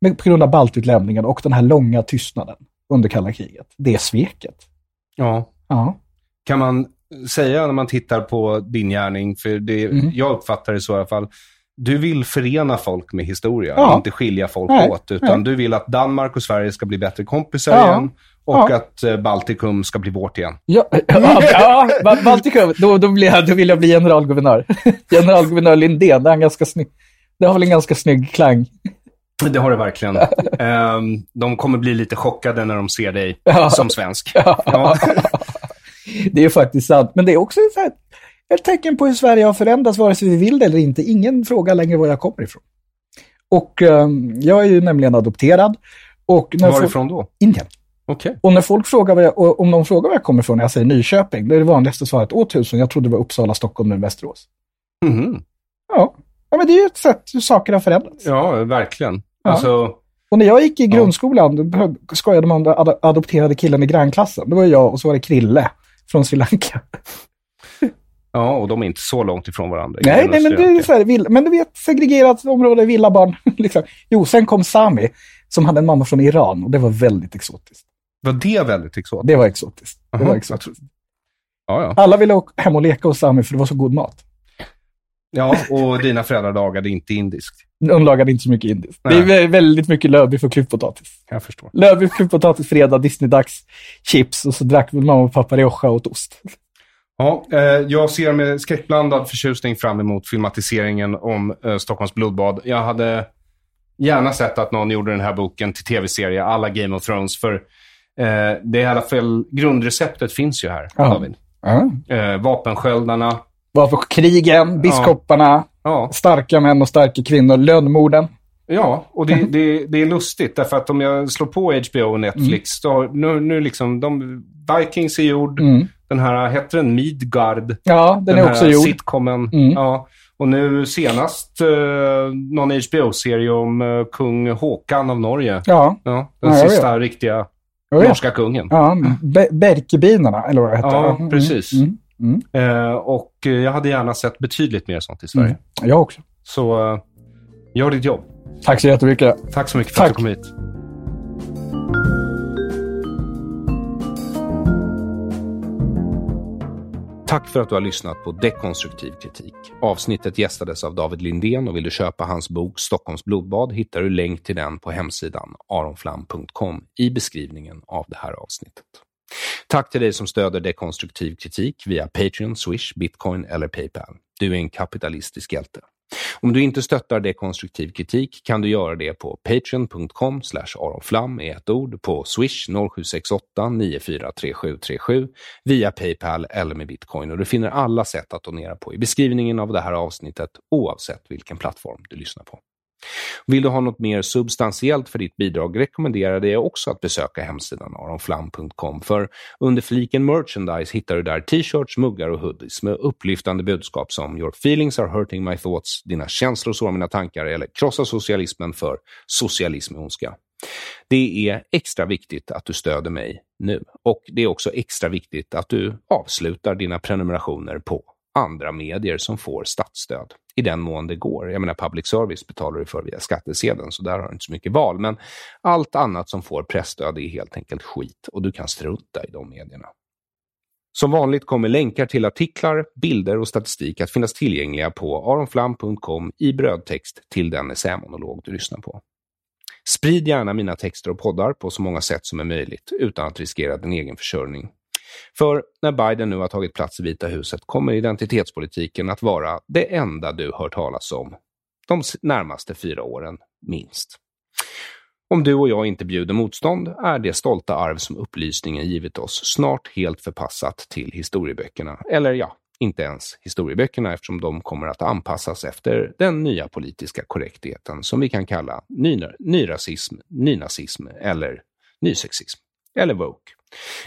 Med, på grund av baltutlämningen och den här långa tystnaden under kalla kriget. Det är sveket. Ja. Ja. Kan man säga när man tittar på din gärning, för det, Mm. jag uppfattar det så i alla fall, du vill förena folk med historia, Ja. inte skilja folk Nej, åt. Utan nej. du vill att Danmark och Sverige ska bli bättre kompisar Ja. igen och Ja. att eh, Baltikum ska bli vårt igen. Ja, ja, ja Ba- Baltikum, då, då, blir jag, då vill jag bli generalguvernör. generalguvernör Lindén, det, är en ganska snygg, det har väl en ganska snygg klang. Det har det verkligen. Ehm, de kommer bli lite chockade när de ser dig som svensk. Det är faktiskt sant, men det är också så här, ett tecken på hur Sverige har förändrats, vare sig vi vill det eller inte. Ingen frågar längre var jag kommer ifrån. Och ehm, jag är ju nämligen adopterad. Och när Varifrån då? Indien. Okej. Och när folk frågar jag, om de frågar var jag kommer ifrån när jag säger Nyköping, då är det vanligaste svaret Åtusen. Jag trodde det var Uppsala, Stockholm eller Västerås. Mhm. Ja. ja, men det är ju ett sätt hur saker har förändrats. Ja, verkligen. Ja. Alltså, Och när jag gick i grundskolan, då skojade de om ad- adopterade killen i grannklassen. Det var jag och så var det Krille från Sri Lanka. Ja, och de är inte så långt ifrån varandra. Nej, nej men det är så här, vill, men du vet, segregerat område, villabarn. liksom. Jo, sen kom Sami, som hade en mamma från Iran och det var väldigt exotiskt. Var det väldigt exotiskt? Det var exotiskt. Det Aha, var jag exotiskt. Ja, ja. Alla ville åka hem och leka hos Sami för det var så god mat. ja, och dina föräldrar lagade inte indiskt. De lagade inte så mycket indiskt. Det är Nej. vä- väldigt mycket lövbiff och klipppotatis. Jag förstår. Lövbiff, klipppotatis, fredag, Disney-dags, chips och så drack mamma och pappa Rioja och åt ost. Ja, eh, jag ser med skräckblandad förtjusning fram emot filmatiseringen om eh, Stockholms blodbad. Jag hade gärna sett att någon gjorde den här boken till tv-serie, alla Game of Thrones, för eh, det är i alla fall, grundreceptet finns ju här, Ja. David. Ja. Vapensköldarna. Varför krigen, biskoparna, Ja. starka män och starka kvinnor, lönnmorden. Ja, och det, det, det är lustigt därför att om jag slår på HBO och Netflix, då, har- nu, nu liksom, de, Vikings är gjord, Mm. Den här, hette den Midgard? Ja, den är här också gjord. sitcomen. Mm. Ja. Och nu senast eh, någon HBO-serie om eh, kung Håkan av Norge. Ja. Ja, den Ja, sista riktiga norska kungen. Ja, Be- Berkebinarna, eller vad det hette. Ja, Mm, precis. Mm. Mm. Eh, och eh, jag hade gärna sett betydligt mer sånt i Sverige. Mm. Jag också. Så eh, gör ditt jobb. Tack så jättemycket. Tack så mycket för Tack. att du kom hit. Tack för att du har lyssnat på Dekonstruktiv kritik. Avsnittet gästades av David Lindén och vill du köpa hans bok Stockholms blodbad hittar du länk till den på hemsidan aronflam.com i beskrivningen av det här avsnittet. Tack till dig som stöder dekonstruktiv kritik via Patreon, Swish, Bitcoin eller Paypal. Du är en kapitalistisk hjälte. Om du inte stöttar dekonstruktiv kritik kan du göra det på patreon.com aronflam i ett ord, på swish 0768 943737 via Paypal eller med bitcoin och du finner alla sätt att donera på i beskrivningen av det här avsnittet oavsett vilken plattform du lyssnar på. Vill du ha något mer substantiellt för ditt bidrag rekommenderar jag också att besöka hemsidan aronflam.com för under fliken merchandise hittar du där t-shirts, muggar och hoodies med upplyftande budskap som “Your feelings are hurting my thoughts”, “Dina känslor sårar mina tankar” eller “Krossa socialismen” för “Socialism är ondska”. Det är extra viktigt att du stöder mig nu och det är också extra viktigt att du avslutar dina prenumerationer på andra medier som får statsstöd i den mån det går. Jag menar, public service betalar du för via skattesedeln, så där har du inte så mycket val. Men allt annat som får pressstöd är helt enkelt skit och du kan strunta i de medierna. Som vanligt kommer länkar till artiklar, bilder och statistik att finnas tillgängliga på aronflam.com i brödtext till den essämonolog du lyssnar på. Sprid gärna mina texter och poddar på så många sätt som är möjligt utan att riskera din egen försörjning. För när Biden nu har tagit plats i Vita huset kommer identitetspolitiken att vara det enda du hört talas om de närmaste fyra åren, minst. Om du och jag inte bjuder motstånd är det stolta arv som upplysningen givit oss snart helt förpassat till historieböckerna. Eller ja, inte ens historieböckerna eftersom de kommer att anpassas efter den nya politiska korrektheten som vi kan kalla ny, nyrasism, nynazism eller nysexism. Eller woke.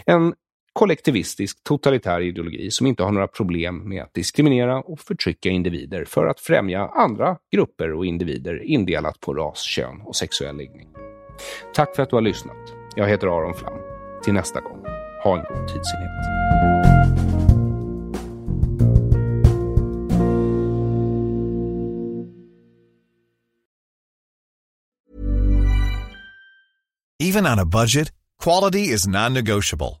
En kollektivistisk totalitär ideologi som inte har några problem med att diskriminera och förtrycka individer för att främja andra grupper och individer indelat på ras, kön och sexuell läggning. Tack för att du har lyssnat. Jag heter Aron Flam. Till nästa gång, ha en god tidsenhet. Even on a budget, quality is non-negotiable.